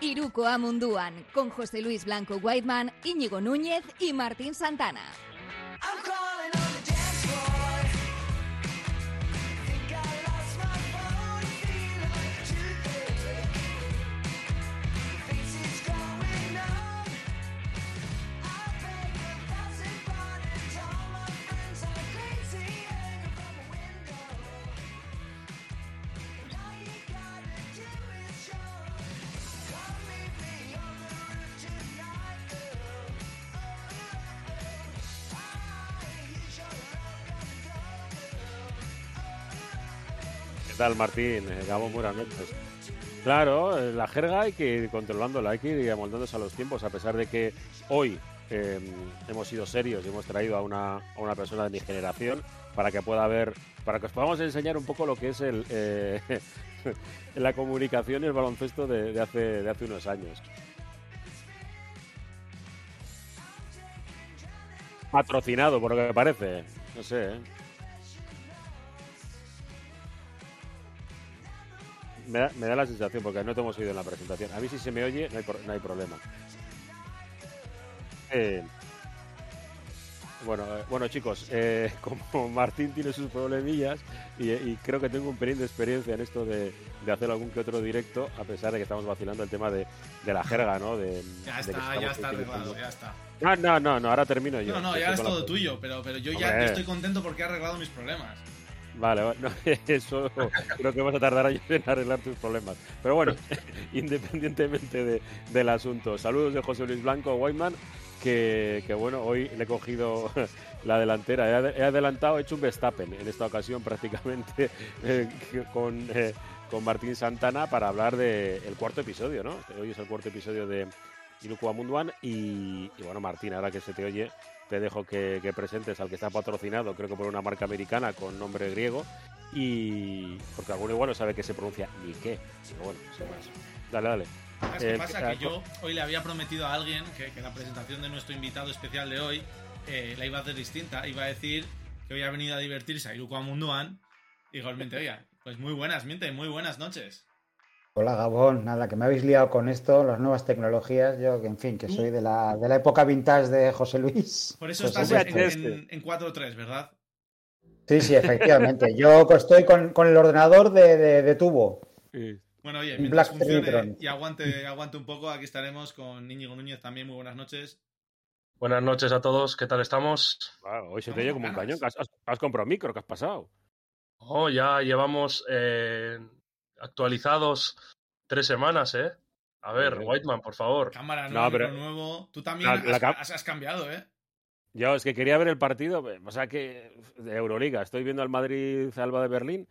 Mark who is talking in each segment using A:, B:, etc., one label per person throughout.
A: Iruko Amunduan, con José Luis Blanco Whiteman, Íñigo Núñez y Martín Santana.
B: Tal, Martín? Eh, Gabo, buenas noches. Claro, eh, la jerga hay que ir controlándola, hay que ir amoldándose a los tiempos, a pesar de que hoy eh, hemos sido serios y hemos traído a una, a una persona de mi generación para que pueda ver, para que os podamos enseñar un poco lo que es el, la comunicación y el baloncesto de, hace, de hace unos años. Patrocinado, por lo que parece. No sé, ¿eh? Me da, me da la sensación, porque no te hemos oído en la presentación. A mí si se me oye, no hay, no hay problema. Eh, bueno, eh, bueno, chicos, eh, como Martín tiene sus problemillas y, y creo que tengo un pelín de experiencia en esto de, de hacer algún que otro directo, a pesar de que estamos vacilando el tema de, de la jerga, ¿no? De,
C: Ya está, ya está arreglado, ya está.
B: No, no, no, no, ahora termino yo.
C: No, no, ya es todo tuyo, pero, pero yo ya
B: Hombre.
C: estoy contento porque he arreglado mis problemas.
B: Vale, no, eso creo que vas a tardar años en arreglar tus problemas. Pero bueno, independientemente de- del asunto, saludos de José Luis Blanco, Whiteman, que, que bueno, hoy le he cogido la delantera, he, ade- he adelantado, he hecho un Verstappen en esta ocasión prácticamente eh, con, eh, con Martín Santana para hablar del cuarto episodio, ¿no? Hoy es el cuarto episodio de Iruku Amunduan y, y bueno, Martín, ahora que se te oye, te dejo que, que presentes al que está patrocinado, creo que por una marca americana con nombre griego, y porque alguno igual no sabe que se pronuncia ni qué, pero bueno, sin más. Dale, dale.
C: ¿Sabes qué
B: Eh,
C: pasa? Que yo hoy le había prometido a alguien que, que la presentación de nuestro invitado especial de hoy eh, la iba a hacer distinta. Iba a decir que hoy ha venido a divertirse a Iruko Amunduan. Y igualmente, oiga, pues muy buenas, miente, muy buenas noches.
D: Hola Gabón, nada, que me habéis liado con esto, las nuevas tecnologías, yo que en fin, que soy de la, de la época vintage de José Luis.
C: Por eso
D: Pues
C: estás en,
B: este.
C: en- en 4-3, ¿verdad?
D: Sí, sí, efectivamente. Yo estoy con, con el ordenador de, de- de tubo.
B: Sí.
C: Bueno, oye, mientras
D: Black
C: funcione
D: Trinitron.
C: y aguante, aguante un poco, aquí estaremos con Íñigo Núñez también. Muy buenas noches.
E: Buenas noches a todos, ¿qué tal estamos?
B: Hoy se te oye como un cañón. que Has, has- has comprado micro, ¿qué has pasado?
E: Oh, ya llevamos eh, actualizados tres semanas, ¿eh? A ver. Whiteman, por favor.
C: Cámara
B: No,
C: nueva,
B: pero-
C: nuevo. Tú también
B: La- la
C: has,
B: cam-
C: has- has cambiado, ¿eh?
B: Yo es que quería ver el partido, o sea que de Euroliga. Estoy viendo al Madrid Alba de Berlín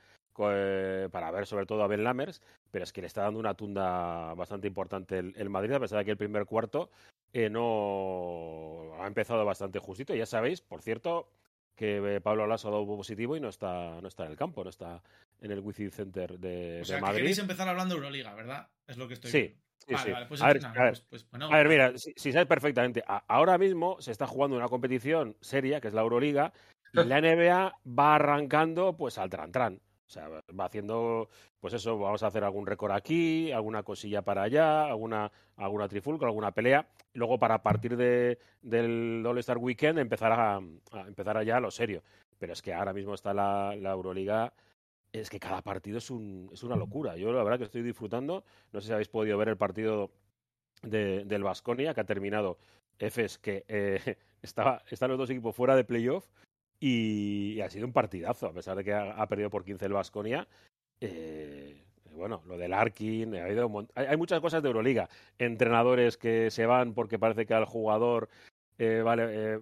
B: eh, para ver sobre todo a Ben Lammers, pero es que le está dando una tunda bastante importante el, el Madrid, a pesar de que el primer cuarto eh, no ha empezado bastante justito. Ya sabéis, por cierto, que eh, Pablo Lasso ha dado positivo y no está, no está en el campo, no está en el Wizzing Center de,
C: O sea,
B: de
C: que
B: Madrid.
C: queréis empezar hablando de Euroliga, ¿verdad? Es lo que estoy
B: Sí,
C: viendo.
B: sí,
C: vale,
B: sí.
C: vale, pues,
B: a ver,
C: nada,
B: a ver,
C: pues- pues, bueno,
B: a ver, mira, si, si sabes perfectamente, ahora mismo se está jugando una competición seria, que es la Euroliga, y la NBA va arrancando pues al tran-tran. O sea, va haciendo, pues eso, vamos a hacer algún récord aquí, alguna cosilla para allá, alguna, alguna trifulca, alguna pelea. Y luego para partir de, del All-Star Weekend empezar a, a empezar allá lo serio. Pero es que ahora mismo está la, la Euroliga, es que cada partido es, un, es una locura. Yo la verdad que estoy disfrutando. No sé si habéis podido ver el partido de- del Vasconia, que ha terminado Efes, que eh, estaba, están los dos equipos fuera de playoff y, ha sido un partidazo, a pesar de que ha, perdido por 15 el Vasconia. bueno, lo del Arkin, ha habido un hay, hay muchas cosas de Euroliga. Entrenadores que se van porque parece que al jugador eh, vale, eh,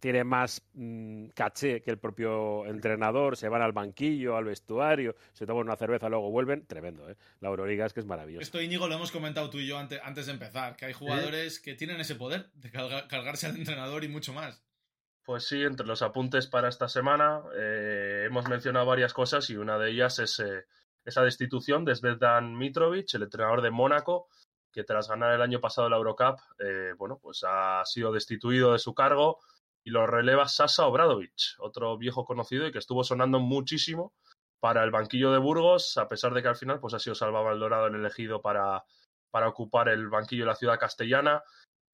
B: tiene más mm, caché que el propio entrenador, se van al banquillo, al vestuario, se toman una cerveza, luego vuelven. Tremendo, ¿eh? La Euroliga es que es maravillosa.
C: Esto, Íñigo, lo hemos comentado tú y yo antes, antes de empezar, que hay jugadores que tienen ese poder de carga- cargarse al entrenador y mucho más.
E: Pues sí, entre los apuntes para esta semana eh, hemos mencionado varias cosas y una de ellas es eh, esa destitución de Zvezdan Mitrovic, el entrenador de Mónaco, que tras ganar el año pasado la Eurocup, eh, bueno, pues ha sido destituido de su cargo y lo releva Sasa Obradovic, otro viejo conocido y que estuvo sonando muchísimo para el banquillo de Burgos, a pesar de que al final pues ha sido Salva Maldonado el elegido para, para ocupar el banquillo de la ciudad castellana.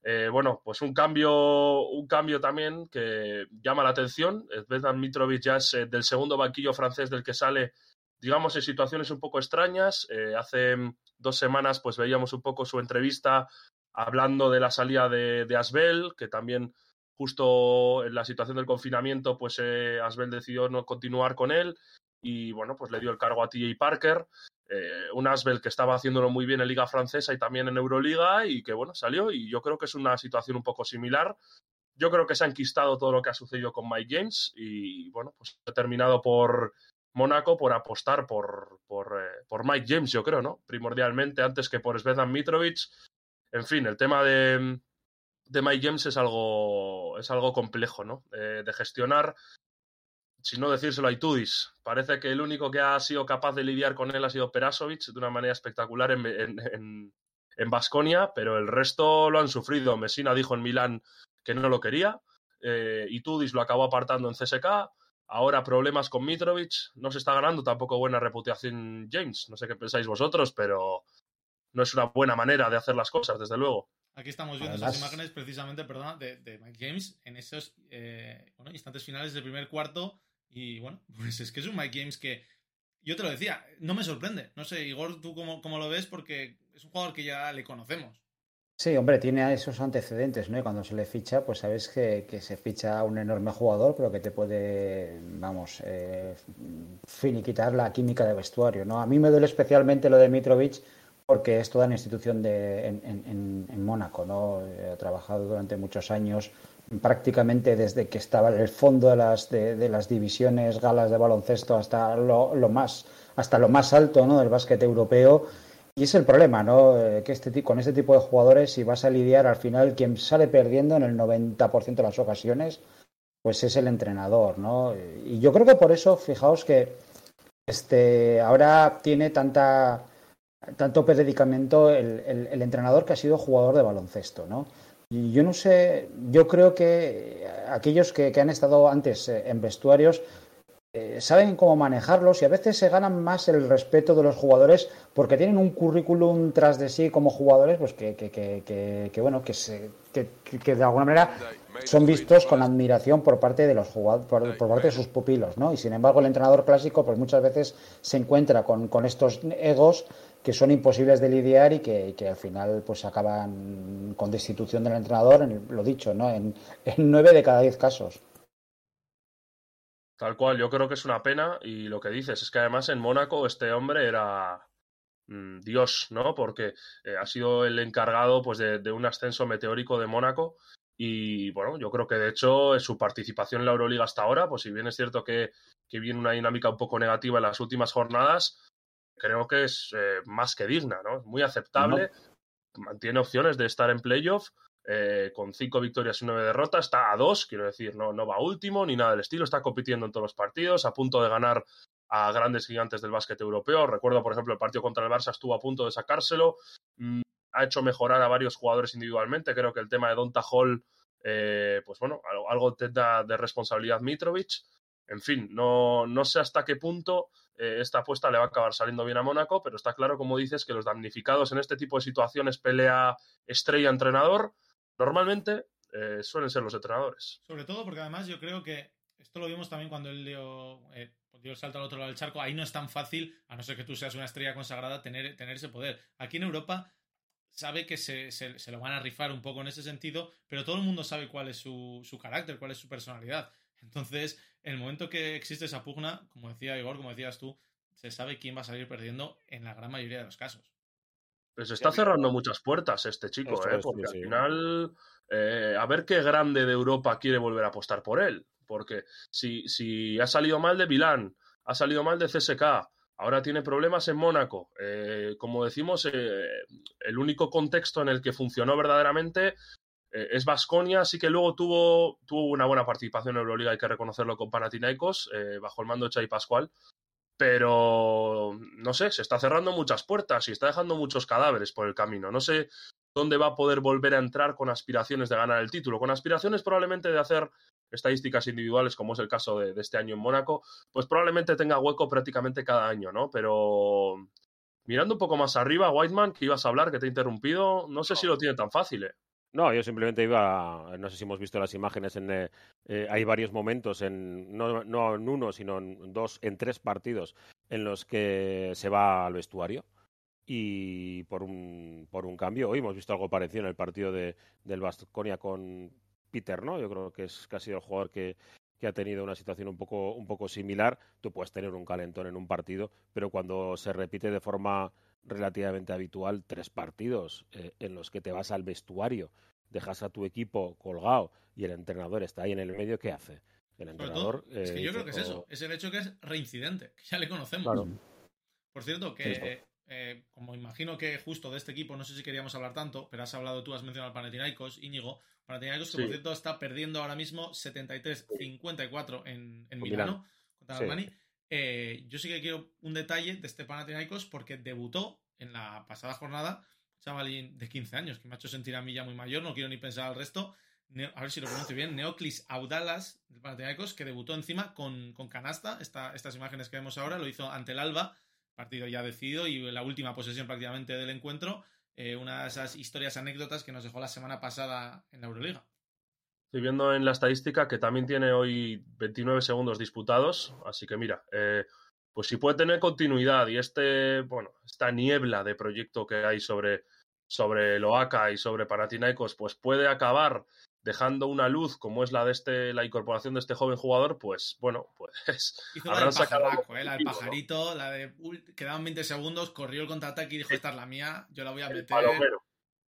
E: Eh, bueno, pues un cambio, un cambio también que llama la atención. Zvezdan Mitrovic ya es del segundo banquillo francés del que sale, digamos, en situaciones un poco extrañas. hace dos semanas, pues veíamos un poco su entrevista hablando de la salida de, de Asbel, que también justo en la situación del confinamiento, pues eh, Asbel decidió no continuar con él y bueno, pues le dio el cargo a TJ Parker, eh, un Asbel que estaba haciéndolo muy bien en Liga Francesa y también en Euroliga y que bueno, salió y yo creo que es una situación un poco similar. Yo creo que se ha enquistado todo lo que ha sucedido con Mike James y bueno, pues ha terminado por Mónaco por apostar por, por, eh, Mike James, yo creo, ¿no? Primordialmente antes que por Svedan Mitrovic. En fin, el tema de, de Mike James es algo, es algo complejo, ¿no? Eh, de gestionar, si no decírselo a Itudis. Parece que el único que ha sido capaz de lidiar con él ha sido Perasovic de una manera espectacular en, en, en Basconia, pero el resto lo han sufrido. Messina dijo en Milán que no lo quería. Eh, Itudis lo acabó apartando en CSK. Ahora problemas con Mitrovic. No se está ganando tampoco buena reputación James. No sé qué pensáis vosotros, pero no es una buena manera de hacer las cosas, desde luego.
C: Aquí estamos viendo esas imágenes precisamente, perdona, de, Mike James en esos eh, instantes finales del primer cuarto. Y bueno, pues es que es un Mike James que yo te lo decía, no me sorprende. No sé, Igor, tú cómo, cómo lo ves, porque es un jugador que ya le conocemos.
D: Sí, hombre, tiene esos antecedentes, ¿no? Y cuando se le ficha, pues sabes que, se ficha un enorme jugador, pero que te puede, vamos, eh, finiquitar la química de vestuario, ¿no? A mí me duele especialmente lo de Mitrovic porque es toda una institución de, en, Mónaco, ¿no? He trabajado durante muchos años, prácticamente desde que estaba en el fondo de las, de, las divisiones galas de baloncesto hasta lo, más, hasta lo más alto, ¿no? Del básquet europeo. Y es el problema, ¿no? Eh, que este, con este tipo de jugadores, si vas a lidiar al final, quien sale perdiendo en el 90% de las ocasiones, pues es el entrenador, ¿no? Y yo creo que por eso, fijaos que este, ahora tiene tanta tanto predicamento el, el, entrenador que ha sido jugador de baloncesto, ¿no? Y yo no sé, yo creo que aquellos que, han estado antes eh, en vestuarios eh, saben cómo manejarlos y a veces se ganan más el respeto de los jugadores porque tienen un currículum tras de sí como jugadores, pues que, que, que bueno, que, se, que, de alguna manera son vistos con admiración por parte de los jugadores, por, parte de sus pupilos, ¿no? Y sin embargo el entrenador clásico, pues muchas veces se encuentra con, con estos egos que son imposibles de lidiar y que, al final pues acaban con destitución del entrenador, en, lo dicho, ¿no? En, nueve de cada diez casos.
E: Tal cual, yo creo que es una pena y lo que dices es que además en Mónaco este hombre era mm, Dios, ¿no? Porque eh, ha sido el encargado pues de, un ascenso meteórico de Mónaco y bueno, yo creo que de hecho su participación en la Euroliga hasta ahora, pues si bien es cierto que, que viene una dinámica un poco negativa en las últimas jornadas, creo que es eh, más que digna, ¿no? Muy aceptable, mantiene opciones de estar en playoff. Eh, con cinco victorias y nueve derrotas, está a dos, quiero decir, no, no va último ni nada del estilo, está compitiendo en todos los partidos, a punto de ganar a grandes gigantes del básquet europeo. Recuerdo, por ejemplo, el partido contra el Barça estuvo a punto de sacárselo. Ha hecho mejorar a varios jugadores individualmente. Creo que el tema de Donta Hall, eh, pues bueno, algo, algo da de responsabilidad Mitrovic. En fin, no, no sé hasta qué punto eh, esta apuesta le va a acabar saliendo bien a Mónaco, pero está claro, como dices, que los damnificados en este tipo de situaciones, pelea estrella-entrenador, normalmente eh, suelen ser los entrenadores.
C: Sobre todo porque además yo creo que esto lo vimos también cuando él dio, eh, dio el al otro lado del charco. Ahí no es tan fácil, a no ser que tú seas una estrella consagrada, tener, tener ese poder. Aquí en Europa sabe que se, se, lo van a rifar un poco en ese sentido, pero todo el mundo sabe cuál es su, su carácter, cuál es su personalidad. Entonces, en el momento que existe esa pugna, como decía Igor, como decías tú, se sabe quién va a salir perdiendo en la gran mayoría de los casos.
E: Pues está cerrando muchas puertas este chico, ¿eh? porque al final, eh, a ver qué grande de Europa quiere volver a apostar por él. Porque si, si ha salido mal de Milán, ha salido mal de CSK, ahora tiene problemas en Mónaco. Eh, como decimos, eh, el único contexto en el que funcionó verdaderamente eh, es Vasconia, así que luego tuvo, tuvo una buena participación en Euroliga, hay que reconocerlo con Panathinaikos, bajo el mando de Chay Pascual. Pero no sé, se está cerrando muchas puertas y está dejando muchos cadáveres por el camino. No sé dónde va a poder volver a entrar con aspiraciones de ganar el título. Con aspiraciones probablemente de hacer estadísticas individuales, como es el caso de, de este año en Mónaco, pues probablemente tenga hueco prácticamente cada año, ¿no? Pero Mirando un poco más arriba, Whiteman, que ibas a hablar, que te he interrumpido, no sé si lo tiene tan fácil. ¿eh?
B: No, yo simplemente iba, no sé si hemos visto las imágenes, en, eh, eh, hay varios momentos, en, no, no, en uno, sino en dos, en tres partidos, en los que se va al vestuario y por un, por un cambio. Hoy hemos visto algo parecido en el partido de, del Vasconia con Peter, ¿no? Yo creo que es casi el jugador que, que ha tenido una situación un poco, un poco similar. Tú puedes tener un calentón en un partido, pero cuando se repite de forma relativamente habitual tres partidos eh, en los que te vas al vestuario, dejas a tu equipo colgado y el entrenador está ahí en el medio, ¿qué hace? El entrenador.
C: es que yo creo que es eso, es el hecho que es reincidente, que ya le conocemos. Por cierto, que eh, como imagino que justo de este equipo, no sé si queríamos hablar tanto, pero has hablado tú, has mencionado al Panathinaikos, Íñigo. Panathinaikos, que por cierto está perdiendo ahora mismo 73-54 en, en Milano contra Armani. Eh, yo sí que quiero un detalle de este Panathinaikos porque debutó en la pasada jornada chavalín de 15 años que me ha hecho sentir a mí ya muy mayor, no quiero ni pensar al resto. a ver si lo pronuncio bien, Neoclis Audalas del Panathinaikos, que debutó encima con, con canasta. estas imágenes que vemos ahora lo hizo ante el Alba partido ya decidido y la última posesión prácticamente del encuentro, eh, una de esas historias anécdotas que nos dejó la semana pasada en la Euroliga.
E: Estoy viendo en la estadística que también tiene hoy 29 segundos disputados, así que mira, eh, pues si puede tener continuidad y este, bueno, esta niebla de proyecto que hay sobre, sobre Loaca y sobre Panathinaikos, pues puede acabar dejando una luz como es la de este, la incorporación de este joven jugador, pues bueno, pues.
C: Hizo la del sacado ¿eh? la del pajarito, la de. Quedaban 20 segundos, corrió el contraataque y dijo: Esta es la mía, yo la voy a meter.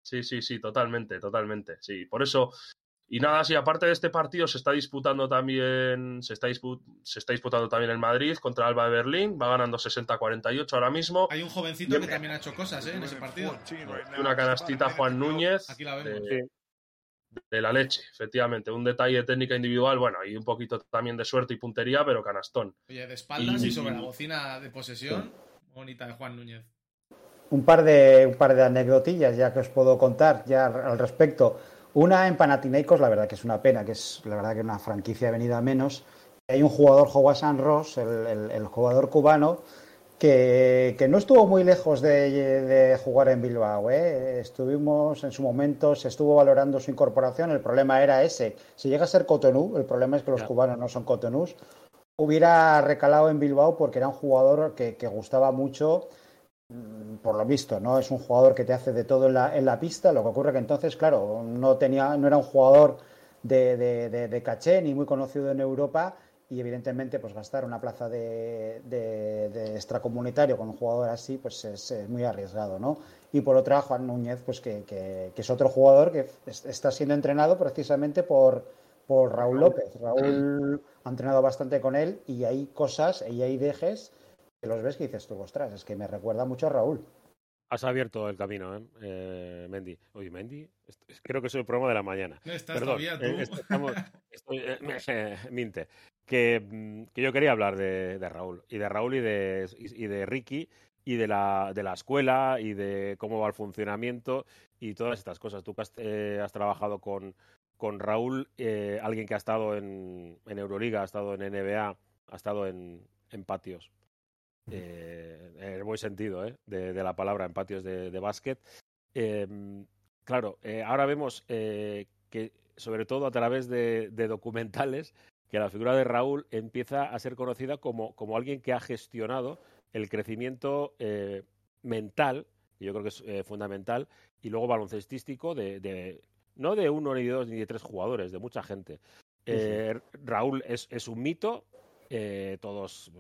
E: Sí, sí, sí, totalmente, totalmente. Sí, por eso. Y nada, sí, aparte de este partido se está disputando también, se está, se está disputando también el Madrid contra Alba de Berlín, va ganando 60-48 ahora mismo.
C: Hay un jovencito que también ha hecho cosas ¿eh? en ese partido.
E: Una canastita Juan Núñez.
C: Aquí la vemos
E: de la leche, efectivamente. Un detalle de técnica individual, bueno, y un poquito también de suerte y puntería, pero canastón.
C: Oye, de espaldas y, sobre la bocina de posesión, bonita de Juan Núñez.
D: Un par de, un par de anecdotillas ya que os puedo contar ya al respecto. Una en Panathinaikos, la verdad que es una pena, que es la verdad que una franquicia venida a menos. Hay un jugador, San Ross, el jugador cubano, que, no estuvo muy lejos de, jugar en Bilbao. ¿eh? Estuvimos en su momento, se estuvo valorando su incorporación. El problema era ese. Si llega a ser Cotonou, el problema es que los cubanos no son Cotonús, hubiera recalado en Bilbao porque era un jugador que, gustaba mucho. Mm, por lo visto, ¿no? Es un jugador que te hace de todo en la, en la pista. Lo que ocurre que entonces, claro, no, tenía, no era un jugador de, de caché ni muy conocido en Europa y evidentemente pues gastar una plaza de, de, extracomunitario con un jugador así pues es, muy arriesgado ¿no? y por otra Juan Núñez pues que, que, es otro jugador que está siendo entrenado precisamente por, por Raúl. López. Raúl ha entrenado bastante con él y hay cosas y hay dejes que los ves que dices tú ostras es que me recuerda mucho a Raúl
B: Has abierto el camino, ¿eh? eh Mendy. Oye, Mendy, creo que es el programa de la mañana.
C: No estás todavía tú.
B: Eh, minte. Que, mm, que, yo quería hablar de, Raúl. Y de Raúl y de, y de Ricky y de la, de la escuela y de cómo va el funcionamiento y todas estas cosas. Tú que has, eh, trabajado con, con Raúl, alguien que ha estado en, en, Euroliga, ha estado en NBA, ha estado en, en patios eh, en el buen sentido ¿eh? de, la palabra, en patios de, básquet. Em, claro, eh, ahora vemos eh, que, sobre todo a través de, documentales, que la figura de Raúl empieza a ser conocida como, como alguien que ha gestionado el crecimiento mental, que yo creo que es fundamental, y luego baloncestístico de, no de uno, ni de dos, ni de tres jugadores, de mucha gente. Raúl es, es, un mito, todos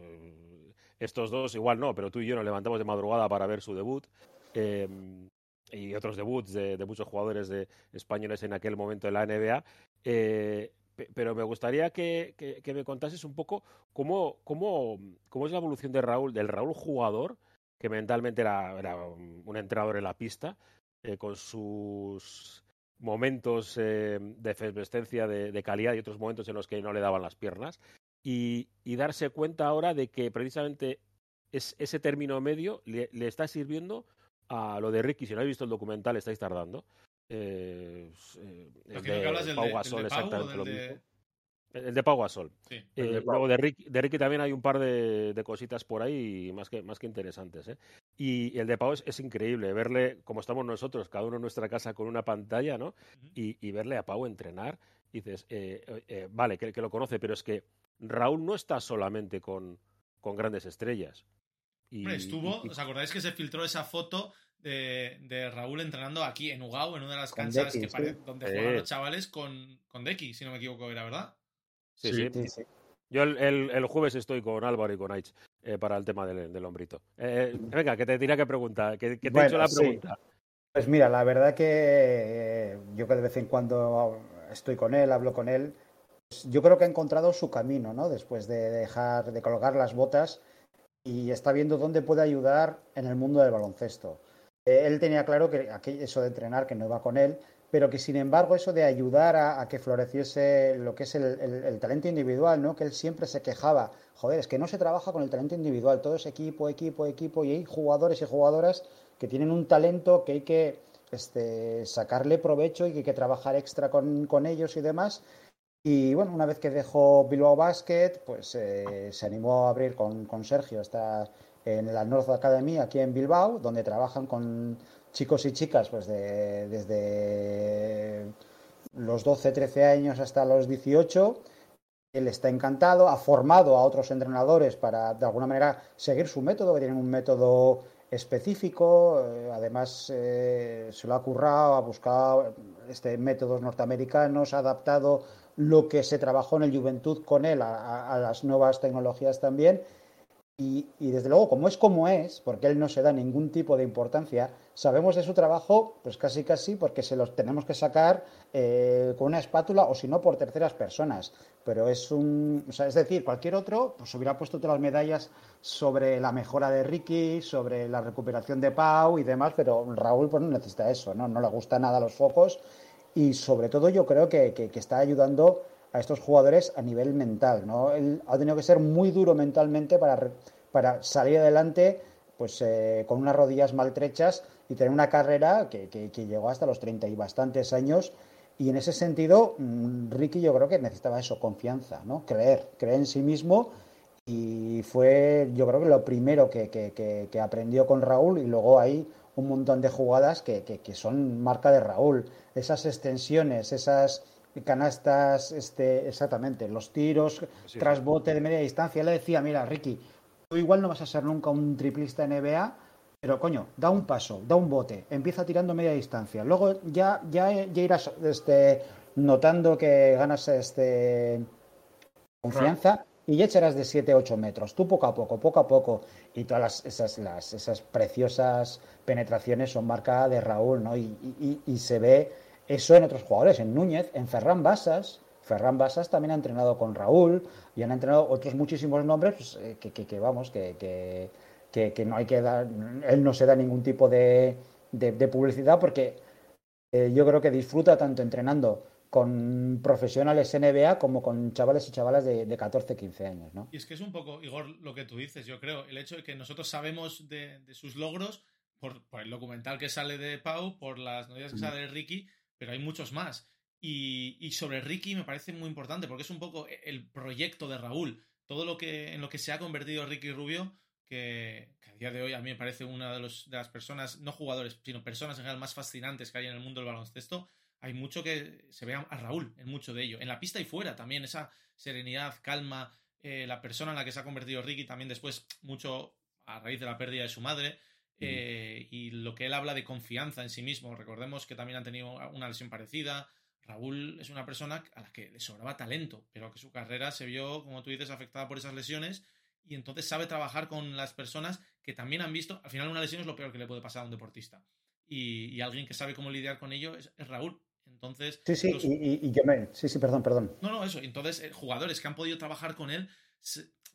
B: estos dos igual no, pero tú y yo nos levantamos de madrugada para ver su debut. Em, y otros debuts de, muchos jugadores de españoles en aquel momento en la NBA. Eh, pero me gustaría que, me contases un poco cómo, es la evolución de Raúl, del Raúl jugador, que mentalmente era, un entrenador en la pista, eh, con sus momentos eh, de efervescencia, de, de, calidad y otros momentos en los que no le daban las piernas, y, darse cuenta ahora de que precisamente es, ese término medio le, está sirviendo a lo de Ricky. Si no habéis visto el documental, estáis tardando. Eh,
C: eh, el de Pau Gasol, exactamente lo mismo.
B: El de Pau Gasol.
C: Sí.
B: Eh,
E: El de Pau.
B: luego de Ricky, de Ricky también hay un par de, de cositas por ahí más que, más que interesantes. ¿eh? Y el de Pau es, es increíble verle, como estamos nosotros, cada uno en nuestra casa con una pantalla, ¿no? Y, y verle a Pau entrenar. Y dices, eh, eh, eh, vale, que, que lo conoce, pero es que Raúl no está solamente con, con grandes estrellas. Y,
C: Hombre, estuvo,
B: y-
C: ¿os acordáis que se filtró esa foto de, de Raúl entrenando aquí en Ugao, en una de las canchas que pare-
D: sí.
C: donde juegan los chavales con, con Decky, si no me equivoco, era verdad.
B: sí,
E: Sí.
B: sí.
D: Sí, sí.
B: Yo el, el- el jueves estoy con Álvaro y con Aich eh, para el tema del, del hombrito. Eh, eh, venga, que te tenía que preguntar, que, que te he
D: Bueno,
B: hecho la
D: sí.
B: pregunta.
D: Pues mira, la verdad que eh, yo que de vez en cuando estoy con él, hablo con él, yo creo que ha encontrado su camino, ¿no? Después de dejar de colgar las botas y está viendo dónde puede ayudar en el mundo del baloncesto. Eh, él tenía claro que eso de entrenar que no iba con él, pero que sin embargo eso de ayudar a, que floreciese lo que es el, talento individual, ¿no? Que él siempre se quejaba, joder, es que no se trabaja con el talento individual, todo es equipo, equipo, equipo, y hay jugadores y jugadoras que tienen un talento que hay que este, sacarle provecho y que hay que trabajar extra con ellos y demás. Y bueno, una vez que dejó Bilbao Basket, pues eh, se animó a abrir con, con Sergio esta, en la North Academy aquí en Bilbao, donde trabajan con chicos y chicas pues de, desde los 12, 13 años hasta los 18. Él está encantado, ha formado a otros entrenadores para de alguna manera seguir su método, que tienen un método específico, eh, además eh, se lo ha currado, ha buscado este, métodos norteamericanos, ha adaptado lo que se trabajó en el Juventud con él a, las nuevas tecnologías también. Y, desde luego, como es como es, porque él no se da ningún tipo de importancia, sabemos de su trabajo, pues casi casi porque se los tenemos que sacar eh, con una espátula o si no por terceras personas. Pero es un, es decir, cualquier otro pues hubiera puesto todas las medallas sobre la mejora de Ricky, sobre la recuperación de Pau y demás, pero Raúl pues no necesita eso, ¿no? No le gusta nada los focos y sobre todo yo creo que, que- que está ayudando a estos jugadores a nivel mental, ¿no? Él ha tenido que ser muy duro mentalmente para, para salir adelante pues eh, con unas rodillas maltrechas y tener una carrera que, que- que llegó hasta los 30 y bastantes años y en ese sentido mm, Ricky yo creo que necesitaba eso, confianza, ¿no? Creer, creer en sí mismo y fue yo creo que lo primero que, que- aprendió con Raúl y luego hay un montón de jugadas que, que- que son marca de Raúl. Esas extensiones, esas canastas, este, exactamente, los tiros
B: Sí,
D: tras bote de media distancia. Le decía, mira, Ricky, tú igual no vas a ser nunca un triplista NBA, pero coño, da un paso, da un bote, empieza tirando media distancia. Luego ya, ya, ya irás este, notando que ganas este, confianza y ya echarás de 7 8 metros. Tú poco a poco, poco a poco. Y todas las- esas, las, esas preciosas penetraciones son marca de Raúl, ¿no? Y, y- se ve eso en otros jugadores, en Núñez, en Ferran Basas. Ferran Basas también ha entrenado con Raúl y han entrenado otros muchísimos nombres pues, eh, que, que- vamos, que, que- no hay que dar, él no se da ningún tipo de, de- de publicidad porque eh, yo creo que disfruta tanto entrenando con profesionales NBA como con chavales y chavalas de, de 14, 15 años, ¿no?
C: Y es que es un poco, Igor, lo que tú dices, yo creo. El hecho de que nosotros sabemos de, de sus logros por, por el documental que sale de Pau, por las noticias que sale de Ricky, pero hay muchos más. Y, y sobre Ricky me parece muy importante porque es un poco el proyecto de Raúl. Todo lo que en lo que se ha convertido Ricky Rubio, que, que a día de hoy a mí me parece una de, los, de las personas, no jugadores, sino personas en general más fascinantes que hay en el mundo del baloncesto. Hay mucho que se ve a Raúl en mucho de ello. En la pista y fuera también, esa serenidad, calma, eh, la persona en la que se ha convertido Ricky también después, mucho a raíz de la pérdida de su madre. eh, y lo que él habla de confianza en sí mismo. Recordemos que también han tenido una lesión parecida. Raúl es una persona a la que le sobraba talento, pero que su carrera se vio, como tú dices, afectada por esas lesiones y entonces sabe trabajar con las personas que también han visto. Al final, una lesión es lo peor que le puede pasar a un deportista. Y, y alguien que sabe cómo lidiar con ello es, es Raúl. Entonces,
D: Sí, sí,
C: los-
D: y, y- y yo me... Sí, sí, perdón, perdón.
C: no, no, eso. Entonces, eh, jugadores que han podido trabajar con él,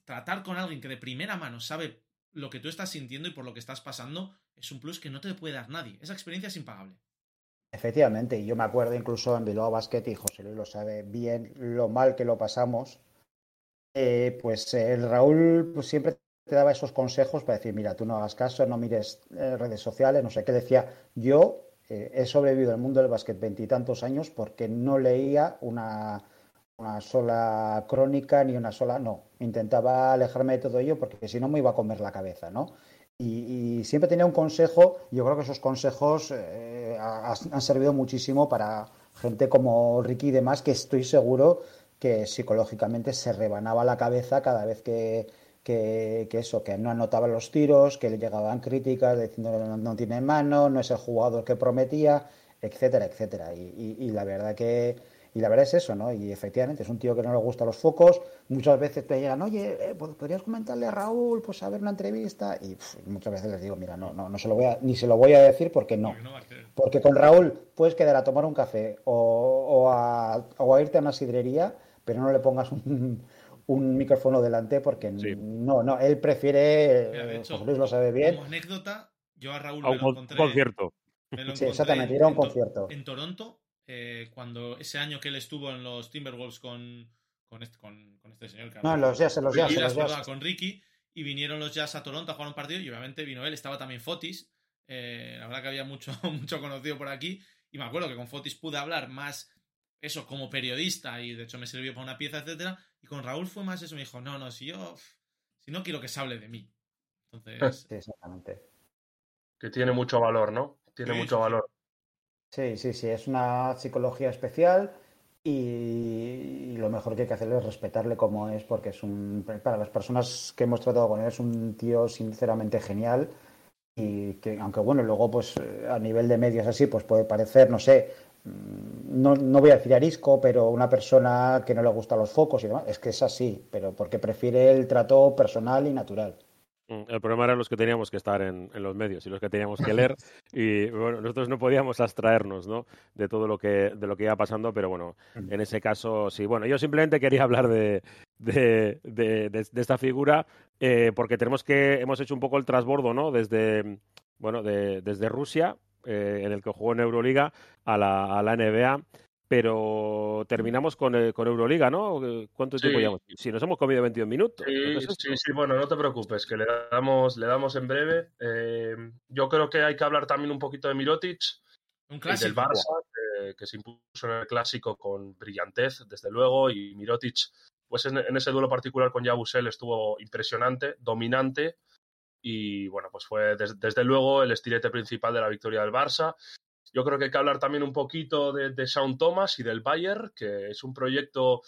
C: tratar con alguien que de primera mano sabe lo que tú estás sintiendo y por lo que estás pasando, es un plus que no te puede dar nadie. Esa experiencia es impagable.
D: Efectivamente, y yo me acuerdo incluso en Bilbao Basket, y José Luis lo sabe bien, lo mal que lo pasamos, eh, pues eh, el Raúl pues, siempre te daba esos consejos para decir, mira, tú no hagas caso, no mires eh, redes sociales, no sé qué decía. Yo he sobrevivido al mundo del básquet veintitantos años porque no leía una, una sola crónica ni una sola, no, intentaba alejarme de todo ello porque si no me iba a comer la cabeza, ¿no? Y, siempre tenía un consejo, yo creo que esos consejos eh, han servido muchísimo para gente como Ricky y demás, que estoy seguro que psicológicamente se rebanaba la cabeza cada vez que, que, eso, que no anotaba los tiros, que le llegaban críticas diciendo que no, tiene mano, no es el jugador que prometía, etcétera, etcétera. y la verdad que y la verdad es eso, ¿no? Y efectivamente es un tío que no le gustan los focos. Muchas veces te llegan, oye, eh, ¿podrías comentarle a Raúl, pues a ver una entrevista? Y muchas veces les digo, mira, no, no, no se lo voy a, ni se lo voy a decir porque no. Porque con Raúl puedes quedar a tomar un café o, a, o a irte a una sidrería, pero no le pongas un, un micrófono delante porque no, no, él prefiere,
C: hecho,
D: Luis lo sabe bien.
C: Como anécdota, yo a Raúl me lo encontré.
B: Concierto.
D: sí, exactamente, era un concierto.
C: En Toronto eh, cuando ese año que él estuvo en los Timberwolves con, con, este, con, este señor.
D: no, los Jazz, los Jazz,
C: Con Ricky, y vinieron los Jazz a Toronto a jugar un partido, y obviamente vino él, estaba también Fotis. Eh, la verdad que había mucho, mucho conocido por aquí, y me acuerdo que con Fotis pude hablar más eso como periodista, y de hecho me sirvió para una pieza, etcétera, y con Raúl fue más eso, me dijo, no, no, si yo, si no quiero que se hable de mí. Entonces...
D: Sí, exactamente.
E: Que tiene mucho valor, ¿no? Tiene mucho valor.
D: Sí, sí, sí, es una psicología especial y, lo mejor que hay que hacer es respetarle como es, porque es un, para las personas que hemos tratado con él, es un tío sinceramente genial y que, aunque bueno, luego pues a nivel de medios así, pues puede parecer, no sé, no, no voy a decir arisco, pero una persona que no le gustan los focos y demás, es que es así, pero porque prefiere el trato personal y natural.
B: Mm, el problema eran los que teníamos que estar en, los medios y los que teníamos que leer y bueno, nosotros no podíamos abstraernos ¿no? de todo lo que, de lo que iba pasando, pero bueno, en ese caso sí. Bueno, yo simplemente quería hablar de, de, de, esta figura eh, porque tenemos que, hemos hecho un poco el trasbordo ¿no? desde, bueno, desde Rusia, eh, en el que jugó en Euroliga, a la, a la NBA pero terminamos con, eh, con Euroliga, ¿no? ¿Cuánto tiempo llevamos? Si nos hemos comido 21 minutos.
E: Sí, sí, sí, bueno, no te preocupes, que le damos, le damos en breve. Eh, yo creo que hay que hablar también un poquito de Mirotic.
C: Un clásico.
E: Del Barça, que, se impuso en el clásico con brillantez, desde luego, y Mirotic, pues en, ese duelo particular con Yabusel estuvo impresionante, dominante, y bueno, pues fue desde luego el estilete principal de la victoria del Barça. Yo creo que hay que hablar también un poquito de, de Sean Thomas y del Bayer, que es un proyecto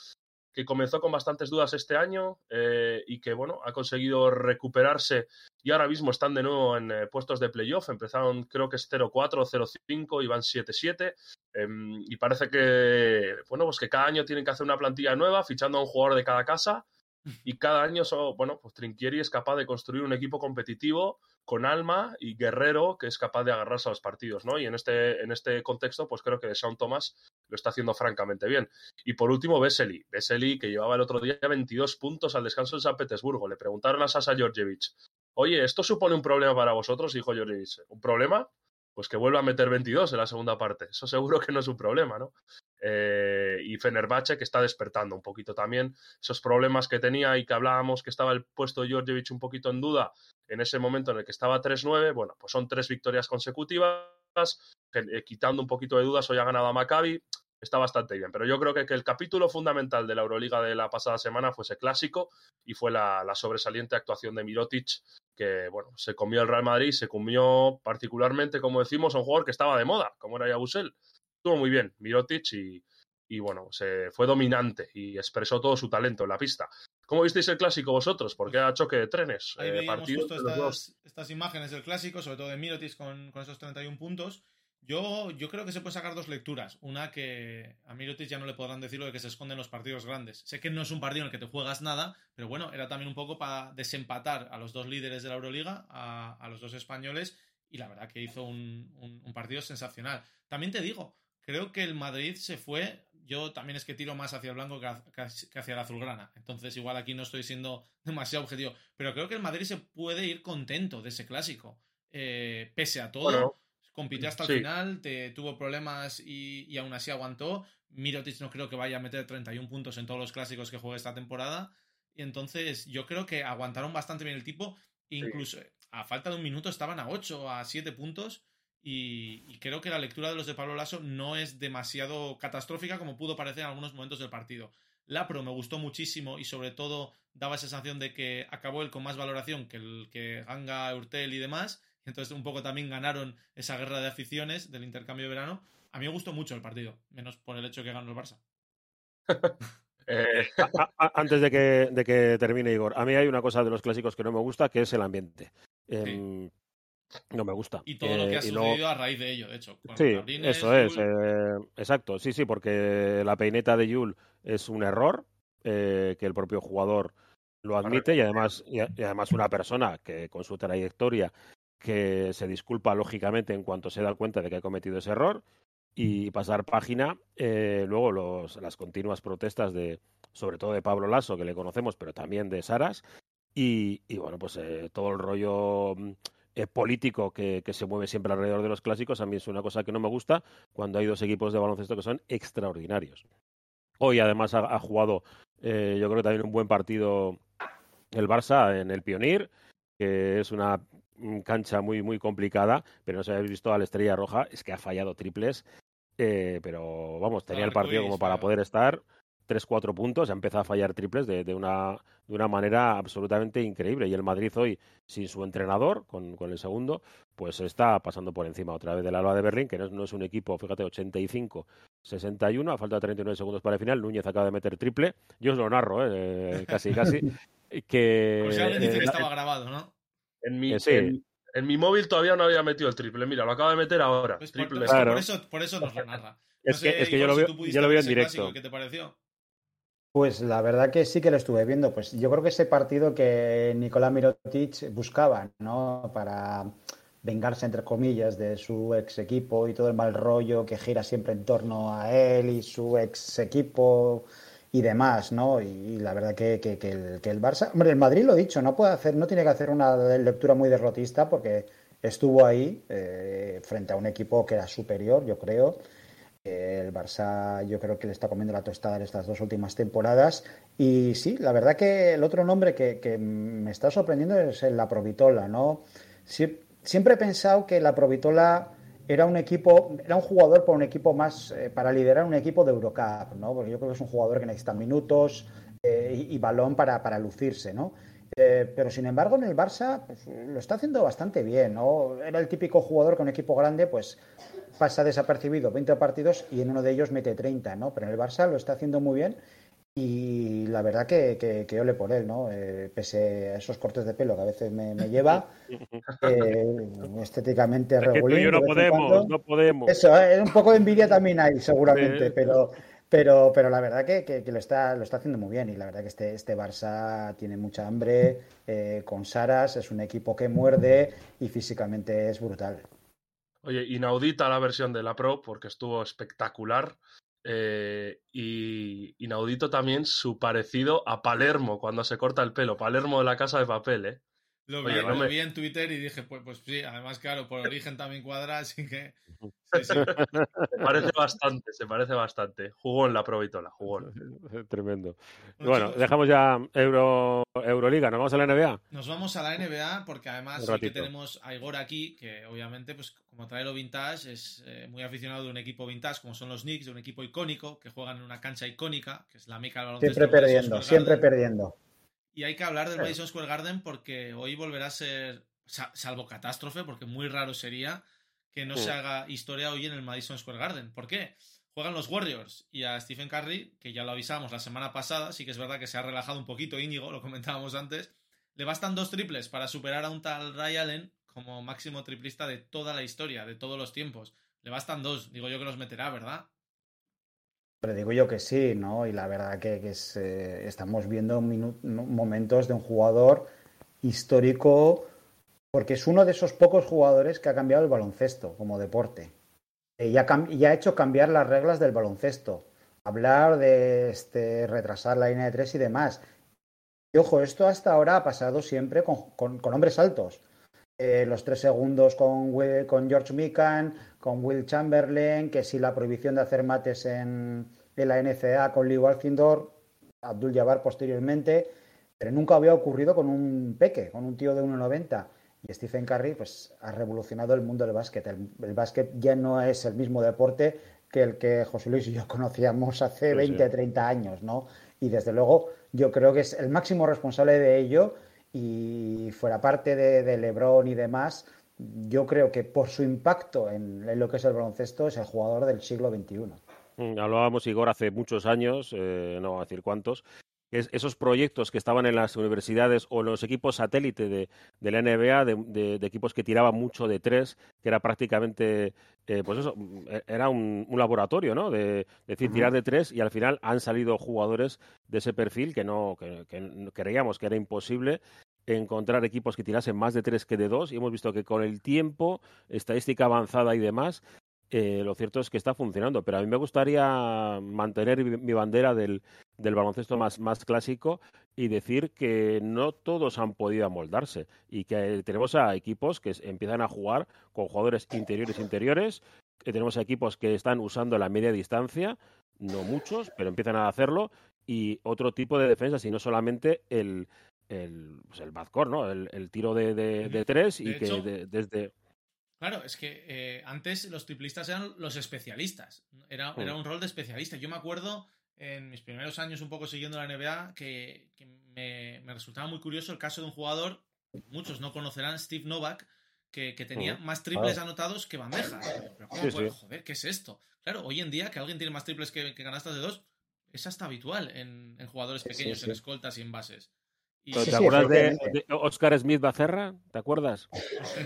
E: que comenzó con bastantes dudas este año eh, y que bueno ha conseguido recuperarse y ahora mismo están de nuevo en eh, puestos de playoff. Empezaron creo que es 0-4 o 0-5 y van 7-7 em, y parece que bueno pues que cada año tienen que hacer una plantilla nueva fichando a un jugador de cada casa y cada año, bueno, pues Trinquieri es capaz de construir un equipo competitivo con alma y guerrero que es capaz de agarrarse a los partidos, ¿no? Y en este, en este contexto, pues creo que Sean Thomas lo está haciendo francamente bien. Y por último, Vesely. Vesely, que llevaba el otro día 22 puntos al descanso en San Petersburgo. Le preguntaron a Sasa Georgievich, oye, ¿esto supone un problema para vosotros? Dijo Georgievich, ¿un problema? Pues que vuelva a meter 22 en la segunda parte. Eso seguro que no es un problema, ¿no? Eh, y Fenerbahce que está despertando un poquito también esos problemas que tenía y que hablábamos que estaba el puesto de Georgievich un poquito en duda en ese momento en el que estaba 3-9, bueno, pues son tres victorias consecutivas, eh, quitando un poquito de dudas, hoy ha ganado a Maccabi, está bastante bien, pero yo creo que, que, el capítulo fundamental de la Euroliga de la pasada semana fue ese clásico y fue la, la sobresaliente actuación de Mirotic, que bueno, se comió el Real Madrid, se comió particularmente, como decimos, a un jugador que estaba de moda, como era Yabusel, estuvo muy bien Mirotic y, bueno, se fue dominante y expresó todo su talento en la pista. ¿Cómo visteis el clásico vosotros? Porque era choque de trenes.
C: Ahí eh, justo estas, estas, imágenes del clásico, sobre todo de Mirotic con, con esos 31 puntos. Yo, yo creo que se puede sacar dos lecturas. Una que a Mirotic ya no le podrán decir lo de que se esconden los partidos grandes. Sé que no es un partido en el que te juegas nada, pero bueno, era también un poco para desempatar a los dos líderes de la Euroliga, a, a los dos españoles, y la verdad que hizo un, un partido sensacional. También te digo, creo que el Madrid se fue. Yo también es que tiro más hacia el blanco que hacia el azulgrana. Entonces, igual aquí no estoy siendo demasiado objetivo. Pero creo que el Madrid se puede ir contento de ese clásico. Eh, pese a todo. Compitió hasta el final, te, tuvo problemas y, y, aún así aguantó. Mirotic no creo que vaya a meter 31 puntos en todos los clásicos que juegue esta temporada. Y entonces yo creo que aguantaron bastante bien el tipo. Incluso a falta de un minuto estaban a 8, a 7 puntos. Y, creo que la lectura de los de Pablo Lasso no es demasiado catastrófica como pudo parecer en algunos momentos del partido. La Pro me gustó muchísimo y sobre todo daba esa sensación de que acabó él con más valoración que el que Ganga, Urtel y demás. Entonces un poco también ganaron esa guerra de aficiones del intercambio de verano. A mí me gustó mucho el partido, menos por el hecho de que ganó el Barça.
B: Eh, antes de que, de que termine Igor, a mí hay una cosa de los clásicos que no me gusta, que es el ambiente. Em, no me gusta.
C: Y todo lo que ha
B: Eh, y
C: sucedido
B: luego-
C: a raíz de ello, de hecho. con
B: Sí,
C: Cabrines,
B: eso es, eh, exacto, sí, sí, porque la peineta de Yul es un error eh, que el propio jugador lo admite y además, y además una persona que con su trayectoria que se disculpa lógicamente en cuanto se da cuenta de que ha cometido ese error y pasar página, eh, luego las continuas protestas de, sobre todo de Pablo Lasso, que le conocemos, pero también de Saras, y, bueno, pues eh, todo el rollo mm, eh, político que, se mueve siempre alrededor de los clásicos, a mí es una cosa que no me gusta cuando hay dos equipos de baloncesto que son extraordinarios. Hoy además ha, jugado, yo creo también un buen partido el Barça en el Pionir, que es una cancha muy, muy complicada, pero no se habéis visto a la Estrella Roja, es que ha fallado triples, eh, pero vamos, tenía el partido como para poder estar 3-4 puntos, ha empezado a fallar triples de, de una, de una manera absolutamente increíble. Y el Madrid hoy, sin su entrenador, con, con el segundo, pues está pasando por encima otra vez del Alba de Berlín, que no es, no es un equipo, fíjate, 85-61, a falta de 39 segundos para el final, Núñez acaba de meter triple, yo os lo narro, eh, casi, casi, que...
C: Si alguien dice
B: eh,
C: estaba grabado, ¿no?
E: En mi,
B: sí.
E: en, en mi móvil todavía no había metido el triple. Mira, lo acaba de meter ahora.
C: Pues por,
E: triple.
C: que
B: Claro.
C: por, eso, por eso nos lo narra.
B: Es
C: No
B: que-
C: sé,
B: es que yo lo
C: si
B: veo- yo lo veo en directo.
C: clásico, ¿Qué te pareció?
D: Pues la verdad que sí que lo estuve viendo. Pues yo creo que ese partido que Nicolás Mirotic buscaba, ¿no? Para vengarse, entre comillas, de su ex equipo y todo el mal rollo que gira siempre en torno a él y su ex equipo y demás, ¿no? Y, la verdad que, que- el, que el Barça, hombre, el Madrid lo dicho, no puede hacer, no tiene que hacer una lectura muy derrotista porque estuvo ahí eh, frente a un equipo que era superior, yo creo. Eh, El Barça yo creo que le está comiendo la tostada en estas dos últimas temporadas. Y sí, la verdad que el otro nombre que, me está sorprendiendo es La Provitola, ¿no? Sie- siempre he pensado que la Provitola era un equipo, era un jugador para un equipo más, eh, para liderar un equipo de Eurocup, ¿no? Porque yo creo que es un jugador que necesita minutos eh, y, balón para, para lucirse, ¿no? Eh, pero sin embargo en el Barça pues, lo está haciendo bastante bien, ¿no? Era el típico jugador con equipo grande, pues pasa desapercibido 20 partidos y en uno de ellos mete 30, ¿no? Pero en el Barça lo está haciendo muy bien y la verdad que, que, que ole por él, ¿no? Eh, pese a esos cortes de pelo que a veces me, me lleva, eh, estéticamente
B: Es yo no podemos,
D: cuando.
B: no podemos.
D: Eso, ¿eh? un poco de envidia también hay, seguramente,
B: Sí.
D: pero, pero, pero la verdad que, que- que lo, está, lo está haciendo muy bien y la verdad que este, este Barça tiene mucha hambre, eh, con Saras, es un equipo que muerde y físicamente es brutal.
E: Oye, inaudita la versión de la Pro porque estuvo espectacular. Eh, y inaudito también su parecido a Palermo cuando se corta el pelo. Palermo de la casa de papel, ¿eh?
C: Lo,
E: Oye,
C: vi,
E: no
C: lo
E: me-
C: vi en Twitter y dije, pues, pues sí, además, claro, por origen también cuadra, así que. Sí, sí.
E: Se parece bastante, se parece bastante. Jugó en la Pro Vitola, jugó.
B: Tremendo.
C: Bueno,
B: Bueno,
C: chicos,
B: dejamos ya Euro, Euroliga, ¿nos vamos a la NBA?
C: Nos vamos a la NBA porque además sí que tenemos a Igor aquí, que obviamente, pues como trae lo vintage, es eh, muy aficionado de un equipo vintage, como son los Knicks, de un equipo icónico, que juegan en una cancha icónica, que es la meca del baloncesto.
D: Siempre perdiendo, siempre perdiendo.
C: Y hay que hablar del. Madison Square Garden porque hoy volverá a ser, sa- salvo catástrofe, porque muy raro sería que no
B: Sí.
C: se haga historia hoy en el Madison Square Garden. ¿Por qué? Juegan los Warriors y a Stephen Curry, que ya lo avisamos la semana pasada, sí que es verdad que se ha relajado un poquito Íñigo, lo comentábamos antes, le bastan dos triples para superar a un tal Ray Allen como máximo triplista de toda la historia, de todos los tiempos. Le bastan dos, digo yo que los meterá, ¿verdad?
D: Pero digo yo que sí, ¿no? Y la verdad que, que es, eh, estamos viendo momentos de un jugador histórico, porque es uno de esos pocos jugadores que ha cambiado el baloncesto como deporte. Eh, y, ha, hecho cambiar las reglas del baloncesto. Hablar de este, retrasar la línea de tres y demás. Y ojo, esto hasta ahora ha pasado siempre con- con hombres altos. Eh, los tres segundos con, Will- con George Mikan, con Will Chamberlain, que si la prohibición de hacer mates en, en la NCA con Lee Walfindor, Abdul Jabbar posteriormente, pero nunca había ocurrido con un peque, con un tío de 1,90. Y Stephen Curry pues, ha revolucionado el mundo del básquet. El, el básquet ya no es el mismo deporte que el que José Luis y yo conocíamos hace
B: Sí,
D: 20,
B: sí.
D: 30 años, ¿no? y desde luego yo creo que es el máximo responsable de ello y fuera parte de, de LeBron y demás, yo creo que por su impacto en, en, lo que es el baloncesto es el jugador del siglo XXI.
B: Mm, hablábamos, Igor, hace muchos años, eh, no voy a decir cuántos, es, esos proyectos que estaban en las universidades o en los equipos satélite de, de la NBA, de, de, de, equipos que tiraban mucho de tres, que era prácticamente, eh, pues eso, e, era un, un laboratorio, ¿no? De, decir, tirar de tres y al final han salido jugadores de ese perfil que no, que, que creíamos que era imposible encontrar equipos que tirasen más de tres que de dos y hemos visto que con el tiempo, estadística avanzada y demás, eh, lo cierto es que está funcionando, pero a mí me gustaría mantener mi bandera del, del baloncesto más, más, clásico y decir que no todos han podido amoldarse y que tenemos a equipos que empiezan a jugar con jugadores interiores interiores, que tenemos a equipos que están usando la media distancia, no muchos, pero empiezan a hacerlo, y otro tipo de defensas y no solamente el, el, pues el backcourt, ¿no? El, el tiro de, de, de, tres y de que
C: hecho,
B: desde
C: Claro, es que eh, antes los triplistas eran los especialistas. Era, era, un rol de especialista. Yo me acuerdo en mis primeros años un poco siguiendo la NBA que, que me, me, resultaba muy curioso el caso de un jugador, muchos no conocerán, Steve Novak, que, que tenía más triples anotados que bandejas. Pero ¿cómo
B: Sí,
C: puede?
B: sí.
C: Joder, ¿qué es esto? Claro, hoy en día que alguien tiene más triples que, que canastas de dos es hasta habitual en, en jugadores pequeños,
D: sí.
C: en escoltas y en bases. Y
B: ¿Te
D: Sí, sí,
B: acuerdas de, Oscar Smith Bacerra? ¿Te acuerdas?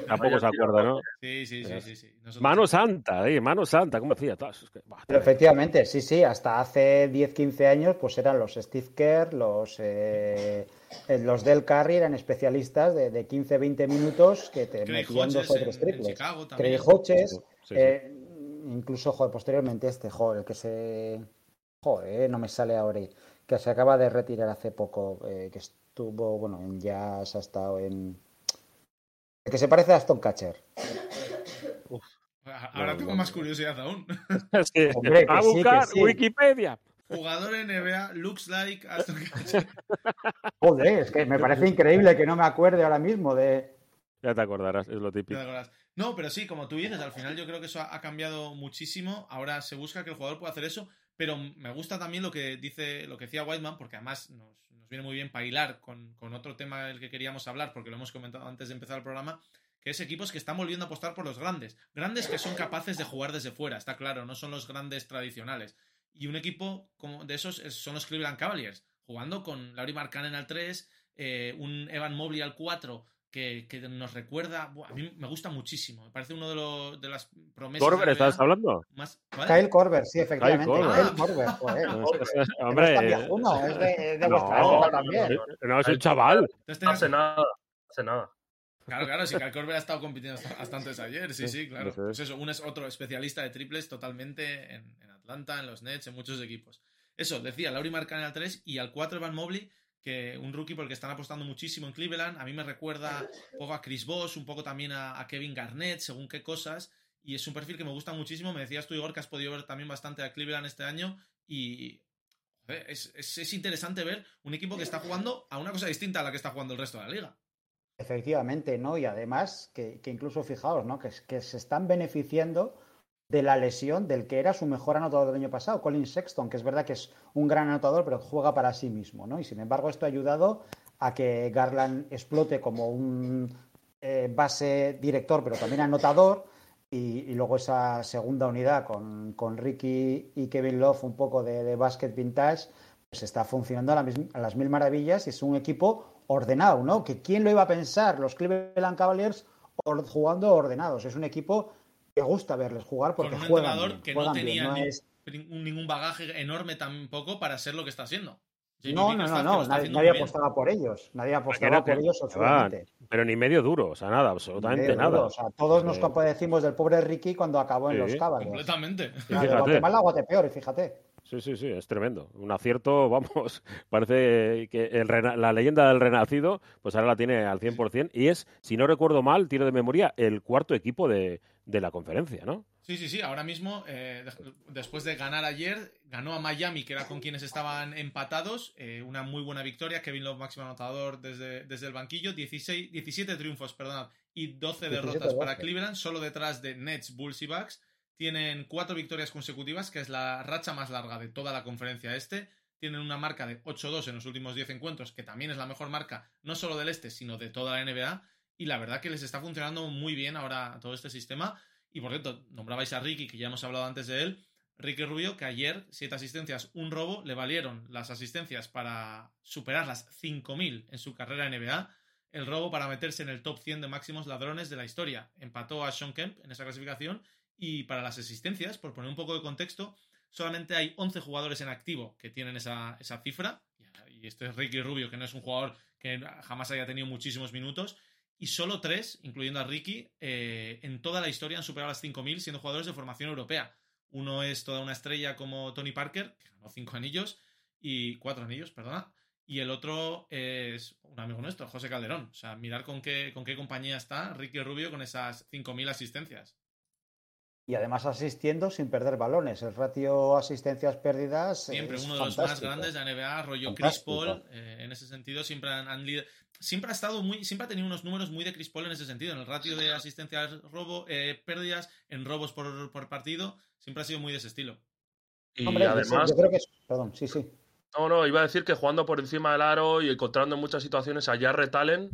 B: Tampoco se acuerda, ¿no?
C: Sí, sí, sí, sí. sí. Nosotros-
B: Mano Santa, eh, Mano Santa, ¿cómo decía? Es
D: Pero efectivamente, sí, sí, hasta hace 10-15 años pues eran los Steve Kerr, los, eh, eh, los Del Curry eran especialistas de, de 15-20 minutos que te
C: Craig
D: metían dos o tres triples. Craig Hodges,
B: Sí, sí.
D: eh, incluso, joder, posteriormente este, joder, el que se... Joder, no me sale ahora, que se acaba de retirar hace poco, eh, que estuvo, bueno, en Jazz, ha estado en... El que se parece a Aston Catcher.
C: Ahora tengo más curiosidad aún.
B: Es que,
D: Hombre, que
B: a
D: sí, que
B: buscar
D: sí.
B: Wikipedia.
C: Jugador NBA looks like Aston Catcher.
D: Joder, es que me parece increíble que no me acuerde ahora mismo de...
B: Ya te acordarás, es lo
C: ¿Te
B: típico.
C: No, pero sí, como tú dices, al final yo creo que eso ha cambiado muchísimo. Ahora se busca que el jugador pueda hacer eso, pero me gusta también lo que dice, lo que decía Whiteman, porque además nos, viene muy bien para con, con otro tema del que queríamos hablar, porque lo hemos comentado antes de empezar el programa, que es equipos que están volviendo a apostar por los grandes. Grandes que son capaces de jugar desde fuera, está claro, no son los grandes tradicionales. Y un equipo como de esos es- son los Cleveland Cavaliers, jugando con Laurie Markkanen al 3, eh, un Evan Mobley al 4, que, que nos recuerda, buah, a mí me gusta muchísimo, me parece uno de, los, de las promesas
B: ¿Corber, estás hablando?
C: más... ¿vale?
D: Kyle Korver, sí, efectivamente. Kyle Korver, joder.
B: No Hombre,
D: es viejuno, es de, de vuestra
B: no,
D: época también.
B: no, es un chaval.
C: Entonces,
E: No hace nada, hace nada.
C: Claro, claro, sí, Kyle Korver ha estado compitiendo hasta, hasta antes de ayer, sí,
B: Sí,
C: claro. Pues eso, uno es otro especialista de triples totalmente en, en Atlanta, en los Nets, en muchos equipos. Eso, decía, Lauri Markkanen al 3 y al 4 Evan Mobley, un rookie por el que están apostando muchísimo en Cleveland. A mí me recuerda un poco a Chris Bosh, un poco también a, Kevin Garnett, según qué cosas. Y es un perfil que me gusta muchísimo. Me decías tú, Igor, que has podido ver también bastante a Cleveland este año. Y es, es interesante ver un equipo que está jugando a una cosa distinta a la que está jugando el resto de la liga.
D: Efectivamente, ¿no? Y además, que, que incluso fijaos, ¿no? Que, que, se están beneficiando de la lesión del que era su mejor anotador del año pasado, Colin Sexton, que es verdad que es un gran anotador, pero juega para sí mismo, ¿no? Y sin embargo, esto ha ayudado a que Garland explote como un eh, base director, pero también anotador. Y, luego esa segunda unidad con, con, Ricky y Kevin Love, un poco de, de básquet vintage, pues está funcionando a, la a las mil maravillas y es un equipo ordenado, ¿no? Que quién lo iba a pensar, los Cleveland Cavaliers jugando ordenados. Es un equipo que gusta verles jugar porque
C: Con un
D: juegan
C: entrenador
D: bien,
C: que
D: juegan
C: no tenía
D: bien, no
C: ni,
D: es...
C: ningún bagaje enorme tampoco para ser lo que está haciendo.
D: Jamie no, no, no, no, nadie, nadie apostaba por ellos, nadie apostaba por ellos
B: absolutamente. Pero ni medio duro, o sea, nada, absolutamente nada.
D: Duro, o sea, todos nos compadecimos del pobre Ricky cuando acabó en
B: sí,
D: los Cavaliers.
C: Completamente.
D: Claro, de Guatemala a Guatepeor, y fíjate.
B: Sí, sí, sí, es tremendo. Un acierto, vamos, parece que el, la leyenda del renacido, pues ahora la tiene al 100% y es, si no recuerdo mal, tiro de memoria, el cuarto equipo de, de la conferencia, ¿no?
C: Sí, sí, sí. Ahora mismo, eh, después de ganar ayer, ganó a Miami, que era con quienes estaban empatados. Eh, una muy buena victoria. Kevin Love, máximo anotador desde, desde el banquillo. 16, 17 triunfos, perdón, y 12 derrotas para Cleveland, solo detrás de Nets, Bulls y Bucks. Tienen cuatro victorias consecutivas, que es la racha más larga de toda la conferencia este. tienen una marca de 8-2 en los últimos 10 encuentros, que también es la mejor marca, no solo del este, sino de toda la NBA. Y la verdad que les está funcionando muy bien ahora todo este sistema. Y por cierto, nombrabais a Ricky, que ya hemos hablado antes de él. Ricky Rubio, que ayer, siete asistencias, un robo, le valieron las asistencias para superar las 5.000 en su carrera NBA, el robo para meterse en el top 100 de máximos ladrones de la historia. Empató a Sean Kemp en esa clasificación y para las asistencias, por poner un poco de contexto, solamente hay 11 jugadores en activo que tienen esa, esa cifra. Y este es Ricky Rubio, que no es un jugador que jamás haya tenido muchísimos minutos. Y solo tres, incluyendo a Ricky, eh, en toda la historia han superado las 5.000 siendo jugadores de formación europea. Uno es toda una estrella como Tony Parker, que ganó cinco anillos, y cuatro anillos, perdona. Y el otro es un amigo nuestro, José Calderón. O sea, mirar con qué, con qué compañía está Ricky Rubio con esas 5.000 asistencias.
D: Y además asistiendo sin perder balones. El ratio asistencias perdidas.
C: Siempre uno de los más grandes de la NBA, rollo Chris Paul. Eh, en ese sentido, siempre han, siempre ha estado muy. Siempre ha tenido unos números muy de Chris Paul en ese sentido. En el ratio de asistencias robo, eh, pérdidas, en robos por, por partido. Siempre ha sido muy de ese estilo.
E: Y además.
D: Yo creo que Perdón, sí, sí.
E: No, no, iba a decir que jugando por encima del aro y encontrando en muchas situaciones a Jarrett Allen,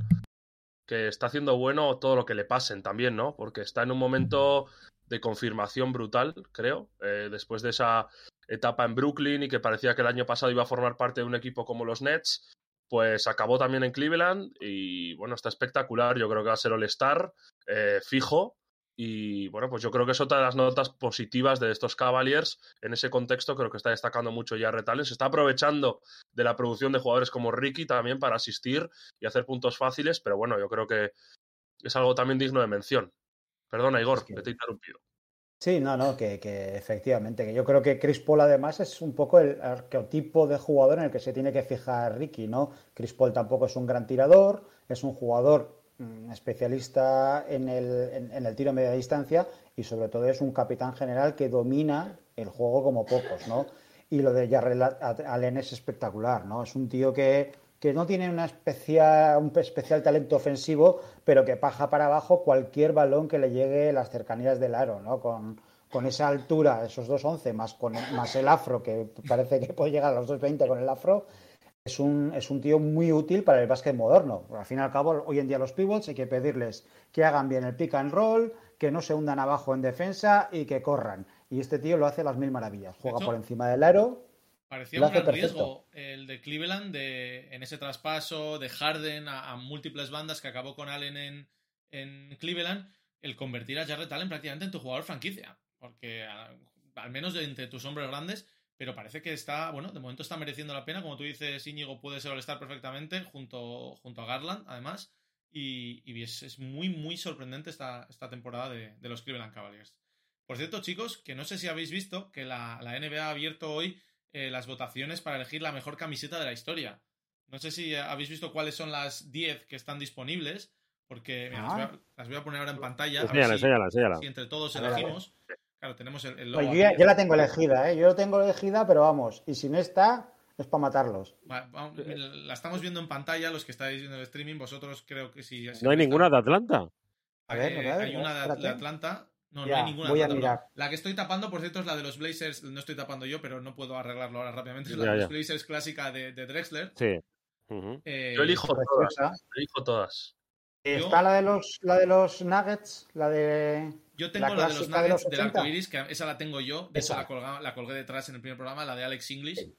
E: que está haciendo bueno todo lo que le pasen también, ¿no? Porque está en un momento de confirmación brutal, creo, eh, después de esa etapa en Brooklyn y que parecía que el año pasado iba a formar parte de un equipo como los Nets, pues acabó también en Cleveland y bueno, está espectacular, yo creo que va a ser All-Star, eh, fijo, y bueno, pues yo creo que es otra de las notas positivas de estos Cavaliers. En ese contexto creo que está destacando mucho ya Retales. Se está aprovechando de la producción de jugadores como Ricky también para asistir y hacer puntos fáciles, pero bueno, yo creo que es algo también digno de mención. Perdona, Igor, que... te he interrumpido.
D: Sí, no, no, que, que, efectivamente, que yo creo que Chris Paul además es un poco el arqueotipo de jugador en el que se tiene que fijar Ricky, ¿no? Chris Paul tampoco es un gran tirador, es un jugador Mm, especialista en el, en, el tiro a media distancia y sobre todo es un capitán general que domina el juego como pocos, ¿no? Y lo de Jarrell Allen es espectacular, ¿no? Es un tío que, que no tiene una especial, un especial talento ofensivo, pero que paja para abajo cualquier balón que le llegue a las cercanías del aro, ¿no? Con, con esa altura, esos 2.11, más, con, más el afro, que parece que puede llegar a los 2.20 con el afro, es un, es un tío muy útil para el básquet moderno. Al fin y al cabo, hoy en día los pivots hay que pedirles que hagan bien el pick and roll, que no se hundan abajo en defensa y que corran. Y este tío lo hace las mil maravillas. Juega por encima del aro.
C: Parecía un gran riesgo el de Cleveland de, en ese traspaso de Harden a, múltiples bandas que acabó con Allen en, en, Cleveland, el convertir a Jarrett Allen prácticamente en tu jugador franquicia. Porque al menos de entre tus hombres grandes pero parece que está, bueno, de momento está mereciendo la pena. Como tú dices, Íñigo puede ser estar perfectamente junto, junto a Garland, además. Y, es, muy, muy sorprendente esta, esta temporada de, los Cleveland Cavaliers. Por cierto, chicos, que no sé si habéis visto que la, NBA ha abierto hoy eh, las votaciones para elegir la mejor camiseta de la historia. No sé si habéis visto cuáles son las 10 que están disponibles, porque
D: ah.
C: las, voy a, poner ahora en pantalla.
B: Enséñala, enséñala,
C: si, entre todos elegimos. Claro, tenemos el,
D: logo yo, ya, la tengo elegida, ¿eh? Yo lo tengo elegida, pero vamos, y si no está, es para matarlos.
C: la estamos viendo en pantalla, los que estáis viendo el streaming, vosotros creo que sí.
B: no hay ninguna de Atlanta.
D: A ver,
C: eh, hay una de, Atlanta. No, no hay ninguna.
D: Voy a mirar.
C: La que estoy tapando, por cierto, es la de los Blazers. No estoy tapando yo, pero no puedo arreglarlo ahora rápidamente. Es la de los Blazers clásica de, Drexler.
B: Sí.
C: Eh,
E: yo elijo todas. Elijo todas.
D: Está la de los la de los Nuggets, la de
C: yo tengo la, de los Nuggets del arco iris, que esa la tengo yo. De esa la, la, colgué detrás en el primer programa, la de Alex English.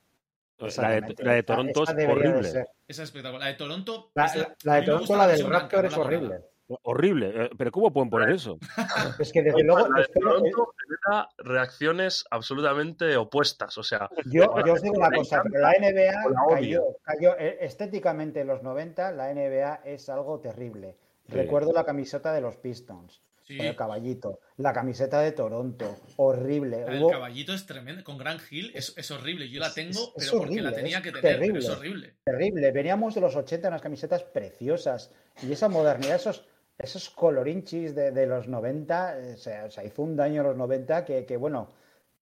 B: La de, la de, Toronto es horrible.
C: Esa es espectacular. La de Toronto.
D: La, la de Toronto, la del Raptor, es horrible.
B: Horrible, eh, pero ¿cómo pueden poner eso?
D: es que desde luego.
E: De Toronto genera reacciones absolutamente opuestas. O sea,
D: yo, yo os digo una cosa: la NBA cayó, cayó eh, estéticamente en los 90, la NBA es algo terrible. Recuerdo la camiseta de los Pistons. El caballito. La camiseta de Toronto. Horrible.
C: El caballito es tremendo. Con Grand Hill es, horrible. Yo la tengo, pero porque la tenía que tener. Terrible, es horrible.
D: Terrible. Veníamos de los 80 unas camisetas preciosas. Y esa modernidad, esos, esos colorinchis de, los 90, o sea, hizo un daño a los 90 que, bueno,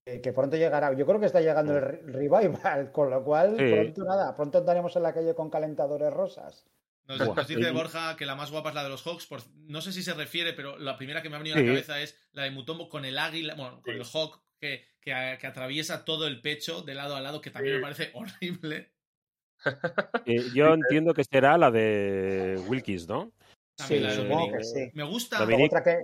D: que, pronto llegará. Yo creo que está llegando el revival, con lo cual pronto nada, pronto andaremos en la calle con calentadores rosas.
C: Nos, dice Borja que la más guapa es la de los Hawks. no sé si se refiere, pero la primera que me ha venido a la cabeza es la de Mutombo con el águila, bueno, con el Hawk, que, que, a- que atraviesa todo el pecho de lado a lado, que también me parece horrible.
B: Eh, yo entiendo que será la de Wilkins, ¿no?
C: También
D: Sí,
C: la de
D: supongo
C: Dominic.
D: que sí.
C: Me gusta,
B: Dominic.
D: Otra que,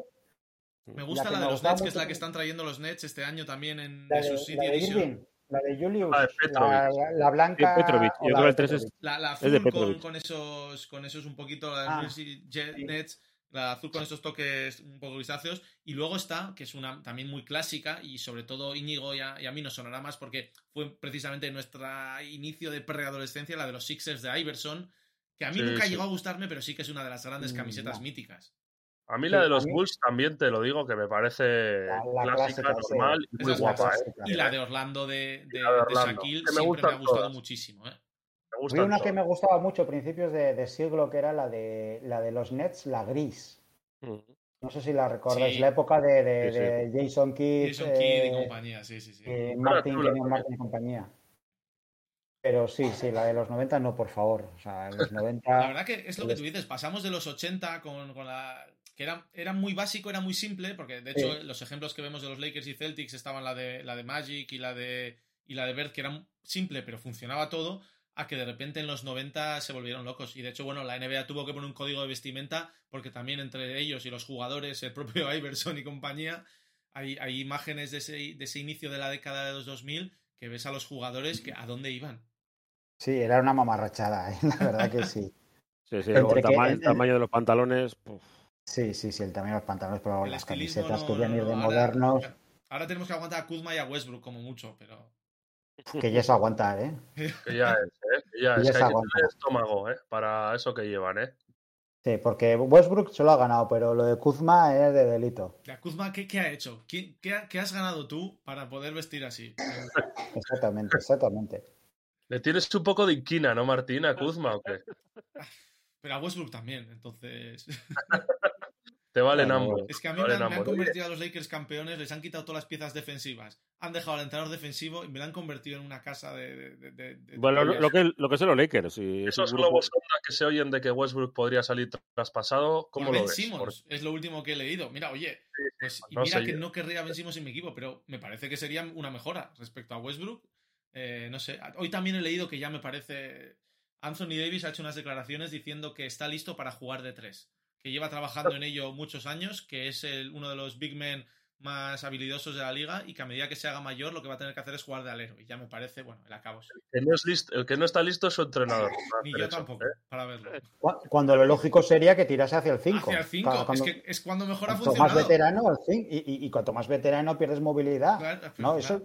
C: me gusta
D: la
C: la, de los Nets, que es la que están trayendo los Nets este año también en
D: la
C: de
D: de,
C: su
D: la
C: City
D: de
C: Edition.
D: Irving, la de Julius,
E: La de
D: la, la blanca.
B: Sí, Petrovic.
D: o
B: Yo
D: la
B: creo
D: de
B: el tres es-.
C: La, la
B: Es de
C: azul con, esos, con esos un poquito, la de
D: Ah,
C: Jersey Jet-
D: sí.
C: Nets, la azul con esos toques un poco grisáceos. Y luego está, que es una también muy clásica, y sobre todo Íñigo y a, y a mí nos sonará más porque fue precisamente nuestro inicio de preadolescencia, la de los Sixers de Iverson, que a mí
E: Sí,
C: nunca
E: sí.
C: llegó a gustarme, pero sí que es una de las grandes
D: Mm,
C: camisetas
D: no.
C: míticas.
E: A mí la de los Bulls también te lo digo, que me parece
D: La- la
E: clásica,
D: clásica, sí.
E: normal y muy guapa.
C: la
E: ¿eh?
C: Y la de Orlando de, de,
E: de Orlando.
C: Shaquille
E: Que me
C: siempre me ha gustado
E: todas.
C: muchísimo. ¿eh?
E: Gustan
D: una que me gustaba mucho a principios de, de siglo, que era la de, la de los Nets, la gris.
B: Mm.
D: No sé si la recordáis,
C: Sí.
D: la época de, de-
B: Sí, sí.
D: de Jason Kidd,
C: Jason Kidd y
D: eh,
C: compañía, sí, sí, sí.
D: eh, Martin. Martin y compañía. Pero sí, sí, la de los 90 no, por favor. O sea, los 90...
C: La verdad que es lo que tú dices, pasamos de los 80 con, con la... que era, era muy básico, era muy simple, porque de hecho
D: Sí.
C: los ejemplos que vemos de los Lakers y Celtics estaban la de, la de Magic y la de, y la de Bird, que era simple, pero funcionaba todo, a que de repente en los 90 se volvieron locos. Y de hecho, bueno, la NBA tuvo que poner un código de vestimenta, porque también entre ellos y los jugadores, el propio Iverson y compañía, hay, hay imágenes de ese, de ese inicio de la década de los 2000 que ves a los jugadores que a dónde iban.
D: Sí, era una mamarrachada, ¿eh? la verdad que sí.
B: Sí, sí. El,
D: que-
B: tama- el tamaño de los pantalones. puf.
D: Sí, sí, sí, el tamaño de los pantalones, pero
C: El
D: las camisetas
C: no-
D: querían ir de
C: ahora-
D: modernos,
C: Ahora tenemos que aguantar a Kuzma y a Westbrook como mucho, pero...
D: que ya es aguantar, ¿eh?
E: Que ya es, ¿eh? Que ya
D: Que
E: es.
D: ya
E: que
D: se
E: hay que
D: aguanta.
E: tener estómago, ¿eh? Para eso que llevan, ¿eh?
D: Sí, porque Westbrook se lo ha ganado, pero lo de Kuzma es de delito.
C: Kuzma, ¿qué, qué ha hecho? ¿Qué, qué ha- qué has ganado tú para poder vestir así?
D: Exactamente, exactamente.
E: Le tienes un poco de inquina, ¿no, Martín, a Kuzma o qué?
C: Pero a Westbrook también, entonces...
E: Te valen
B: Bueno,
E: ambos.
C: Es que a mí me han, me convertido a los Lakers campeones, les han quitado todas las piezas defensivas, han dejado al entrenador defensivo y me lo han convertido en una casa de... de- de- de- de-
B: Bueno, lo, que, lo que son los Lakers. y
E: Esos globos que se oyen de que Westbrook podría salir traspasado, ¿cómo
C: Por
E: lo
C: Ben
E: ves?
C: Simmons,
E: Porque-
C: es lo último que he leído. Mira, oye, pues y
E: no
C: mira que
E: yo.
C: no querría Ben Simmons en mi equipo, pero me parece que sería una mejora respecto a Westbrook. Eh, no sé, hoy también he leído que ya me parece... Anthony Davis ha hecho unas declaraciones diciendo que está listo para jugar de tres, que lleva trabajando en ello muchos años, que es el- uno de los big men más habilidosos de la liga y que a medida que se haga mayor lo que va a tener que hacer es jugar de alero. Y ya me parece, bueno, el acabo.
E: El que no, es listo- el que no está listo es su entrenador.
C: Ni yo
E: eso,
C: tampoco,
E: ¿eh?
C: para verlo.
D: Cu- Cuando lo lógico sería que tirase hacia el 5.
C: Hacia el 5, es, que es cuando mejor ha
D: cuanto más
C: funcionado.
D: veterano, el cinco, y, y- y cuanto más veterano pierdes movilidad.
C: Claro,
D: No,
C: claro.
D: eso,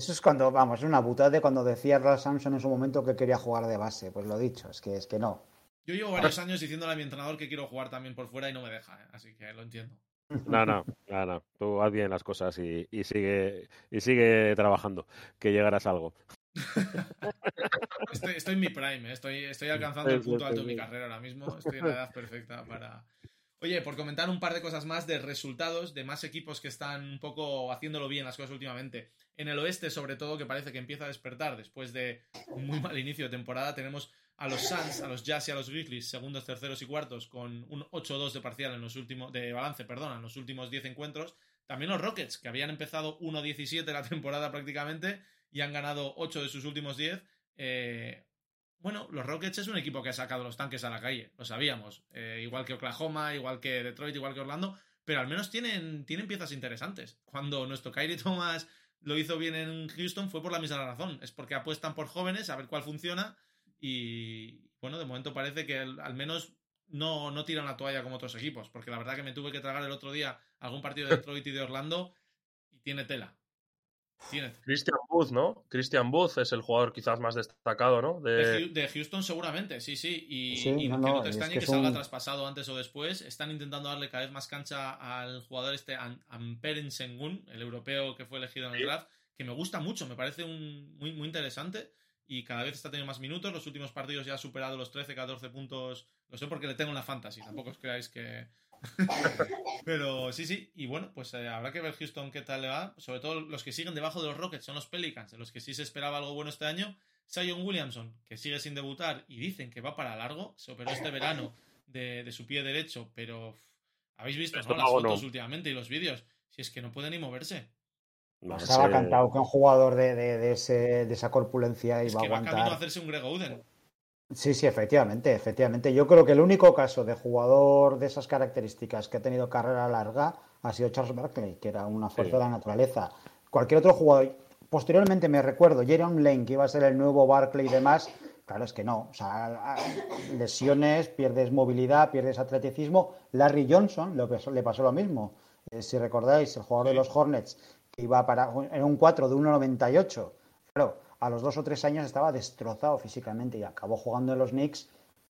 D: eso es cuando, vamos, es una putada de cuando decía Ralph Samson en su momento que quería jugar de base. Pues lo dicho, es que, es que no.
C: Yo llevo varios años diciéndole a mi entrenador que quiero jugar también por fuera y no me deja, ¿eh? así que lo entiendo.
B: No, no, no, no. Tú haz bien las cosas y, y sigue y sigue trabajando, que llegarás a algo.
C: Estoy, estoy en mi prime, ¿eh? estoy, estoy alcanzando el punto alto de mi carrera ahora mismo. Estoy en la edad perfecta para. Oye, por comentar un par de cosas más de resultados de más equipos que están un poco haciéndolo bien las cosas últimamente. En el oeste, sobre todo, que parece que empieza a despertar después de un muy mal inicio de temporada, tenemos a los Suns, a los Jazz y a los Grizzlies, segundos, terceros y cuartos, con un 8-2 de parcial en los últimos, de balance, perdón, en los últimos 10 encuentros. También los Rockets, que habían empezado 1-17 la temporada prácticamente y han ganado 8 de sus últimos 10. Eh, bueno, los Rockets es un equipo que ha sacado los tanques a la calle, lo sabíamos. Eh, igual que Oklahoma, igual que Detroit, igual que Orlando, pero al menos tienen, tienen piezas interesantes. Cuando nuestro Kyrie Thomas lo hizo bien en Houston fue por la misma razón. Es porque apuestan por jóvenes a ver cuál funciona y bueno, de momento parece que al, menos no, no tiran la toalla como otros equipos, porque la verdad que me tuve que tragar el otro día algún partido de Detroit y de Orlando y tiene tela. Tiene.
E: Christian Booth, ¿no? Christian Booth es el jugador quizás más destacado, ¿no?
C: De,
E: De...
C: Hu- de Houston seguramente, sí, sí. Y,
D: Sí,
C: y
D: no,
C: que no, te
D: y es
C: extrañe
D: que
C: que,
D: es
C: salga
D: un-
C: traspasado antes o después. Están intentando darle cada vez más cancha al jugador este Am- Amperen Sengun, el europeo que fue elegido en el
E: Sí.
C: draft, que me gusta mucho, me parece un, muy, muy interesante y cada vez está teniendo más minutos. Los últimos partidos ya ha superado los 13, 14 puntos. Lo sé porque le tengo en la fantasy, tampoco os creáis que... Pero sí, sí, y bueno, pues eh, habrá que ver Houston qué tal le va. Sobre todo los que siguen debajo de los Rockets son los Pelicans, de los que sí se esperaba algo bueno este año. Zion Williamson, que sigue sin debutar y dicen que va para largo, se operó este verano de, de su pie derecho, pero uf, habéis visto ¿no? las
B: no.
C: fotos últimamente y los vídeos. Si es que no puede ni moverse.
B: No
D: Estaba
B: sé.
D: cantado que un jugador de, de- de ese, de esa corpulencia
C: Es
D: iba a
C: que va camino a
D: aguantar.
C: hacerse un Grego Uden.
D: Sí, sí, efectivamente, efectivamente. Yo creo que el único caso de jugador de esas características que ha tenido carrera larga ha sido Charles Barkley, que era una fuerza
B: Sí.
D: de la naturaleza. Cualquier otro jugador. Posteriormente me recuerdo, Jerome Lane, que iba a ser el nuevo Barkley y demás. Claro, es que no. O sea, lesiones, pierdes movilidad, pierdes atleticismo. Larry Johnson le pasó, le pasó lo mismo. Eh, si recordáis, el jugador de los Hornets, que iba para. Era un 4 de 1,98. Claro, a los dos o tres años estaba destrozado físicamente y acabó jugando en los Knicks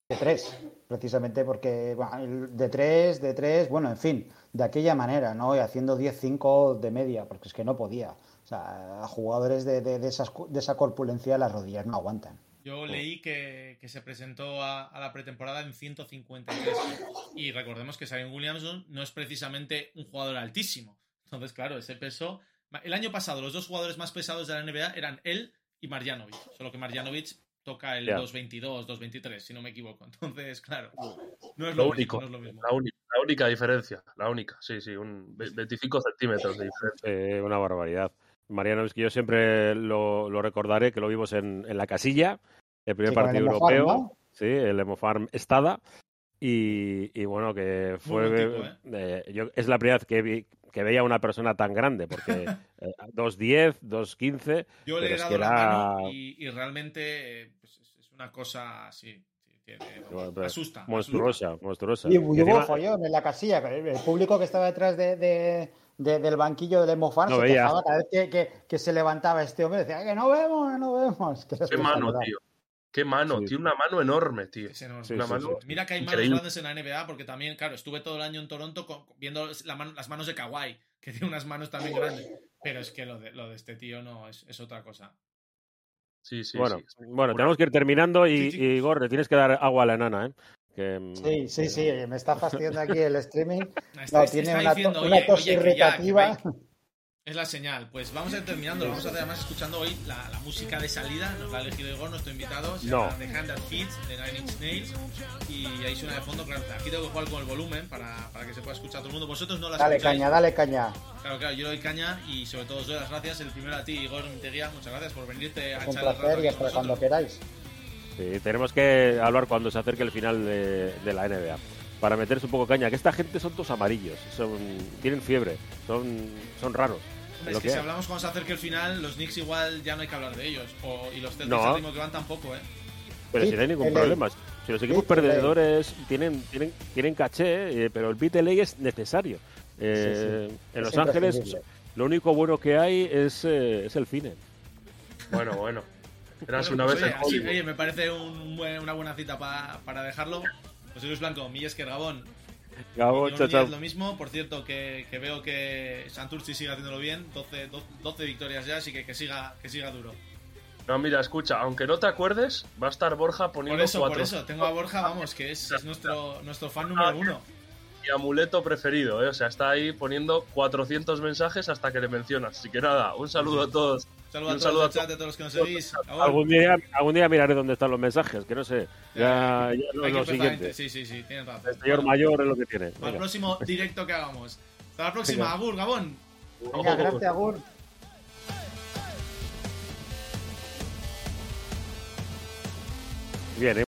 D: de tres, precisamente porque bueno, de tres, de tres, bueno, en fin, de aquella manera, ¿no? Y haciendo 10-5 de media, porque es que no podía. O sea, jugadores de, de, de esas, de esa corpulencia las rodillas no aguantan.
C: Yo leí que, que se presentó a, a la pretemporada en 153. Y recordemos que Zion Williamson no es precisamente un jugador altísimo. Entonces, claro, ese peso. El año pasado, los dos jugadores más pesados de la NBA eran él y Marjanovic. Solo que Marjanovic toca el
B: Ya.
C: 2.22, 2.23, si no me equivoco. Entonces, claro, no es
E: Lo
C: lo,
E: único,
C: mismo. No es lo mismo.
E: la, única, la única diferencia, la única, sí, sí, un ve- 25 centímetros de diferencia.
B: Eh, una barbaridad. Que yo siempre lo, lo recordaré, que lo vimos en, en la casilla, el primer
D: Sí, con el
B: partido
D: Farm,
B: europeo,
D: ¿no?
B: sí, el Hemofarm Estada, y, y bueno, que fue...
C: tipo, ¿eh?
B: eh, yo, es la primera vez que, vi- que veía a una persona tan grande, porque eh, 2'10, 2'15,
C: Yo le he dado la
B: era-
C: mano y, y realmente eh, pues, es- una cosa así. sí, tiene-
B: Bueno, pero
C: asusta. asusta.
B: monstruosa, monstruosa.
D: Y
B: Y
D: hubo
B: encima-
D: follón en la casilla, pero el público que estaba detrás de, de- de- del banquillo del Emofan
B: No
D: se
B: veía.
D: quejaba cada vez que, que- que se levantaba este hombre, decía que no vemos, no vemos. Que
E: Qué mano, tío. Qué mano,
B: Sí.
E: tiene una mano enorme, tío.
C: Es enorme.
B: Sí,
E: Una
B: sí,
E: mano
B: sí.
C: Mira que hay manos
E: increíble.
C: grandes en la NBA, porque también, claro, estuve todo el año en Toronto con- viendo la las manos de Kawhi, que tiene unas manos también grandes. Pero es que lo de, lo de este tío no es, es otra cosa.
E: Sí, sí,
B: bueno,
E: sí.
B: bueno, tenemos que ir terminando y,
C: Sí, sí.
B: y Igor, le tienes que dar agua a la enana, ¿eh? Que, mm,
D: Sí, sí, sí, me está fastidiando aquí el streaming. No,
C: está
D: tiene una,
C: diciendo,
D: una
C: "Oye,
D: tos
C: oye, que ya, que
D: irritativa.
C: veis". Es la señal. Pues vamos a ir terminando. Lo vamos a hacer además escuchando hoy la, la música de salida. Nos la ha elegido Igor, nuestro invitado. Se
B: No.
C: llama The Hand That Feeds, de Nine Inch Nails. Y ahí suena de fondo. Claro, aquí tengo que jugar con el volumen para, para que se pueda escuchar todo el mundo. Vosotros no la
D: Dale
C: escucháis.
D: caña, dale caña.
C: Claro, claro, yo le doy caña y sobre todo os doy las gracias. El primero a ti, Igor Minteguía. Muchas gracias por venirte a
D: Es un
C: echar el rato
D: placer y
C: con
D: hasta cuando queráis.
B: Sí, tenemos que hablar cuando se acerque el final de, de la NBA. Para meterse un poco caña, que esta gente son todos amarillos, son, tienen fiebre, son, son raros.
C: Es que
B: que
C: si hablamos cuando se acerque el final, los Knicks igual ya no hay que hablar de ellos. O, y los Celtics
B: No.
C: al ritmo que van tampoco, ¿eh?
B: Pero si no hay ningún problema. Si los equipos perdedores tienen, tienen, tienen caché, eh, pero el beat LA es necesario. Eh, En Los Ángeles lo único bueno que hay es, eh, es el cine.
E: Bueno, bueno. Eras
C: Bueno,
E: una
C: pues,
E: vez
C: oye, así- oye, me parece un buen- una buena cita pa- para dejarlo. José Luis Blanco, Millesker Gabón.
B: Gabo, chao,
C: lo mismo. Por cierto, que, que veo que Santurci sigue haciéndolo bien. 12, 12 victorias ya, así que que siga, que siga duro.
E: No, mira, escucha, aunque no te acuerdes, va a estar Borja poniendo
C: Por eso,
E: cuatro.
C: por eso. Tengo a Borja, vamos, que es, es nuestro, nuestro fan número uno.
E: Mi amuleto preferido, ¿eh? O sea, está ahí poniendo 400 mensajes hasta que le mencionas. Así que nada, un saludo a todos.
C: Saludos a todos
E: saludo
C: al
E: a
C: chat, a todos los que nos seguís.
B: Algún día, algún día miraré dónde están los mensajes, que no sé. Ya, ya no lo siguiente.
C: Sí, sí, sí, tienes razón.
B: El señor mayor es lo que tiene.
C: Al
B: Venga.
C: próximo directo que hagamos. Hasta la próxima,
B: Venga.
C: Agur, Gabón.
D: Venga, gracias, Gur.
B: Bien,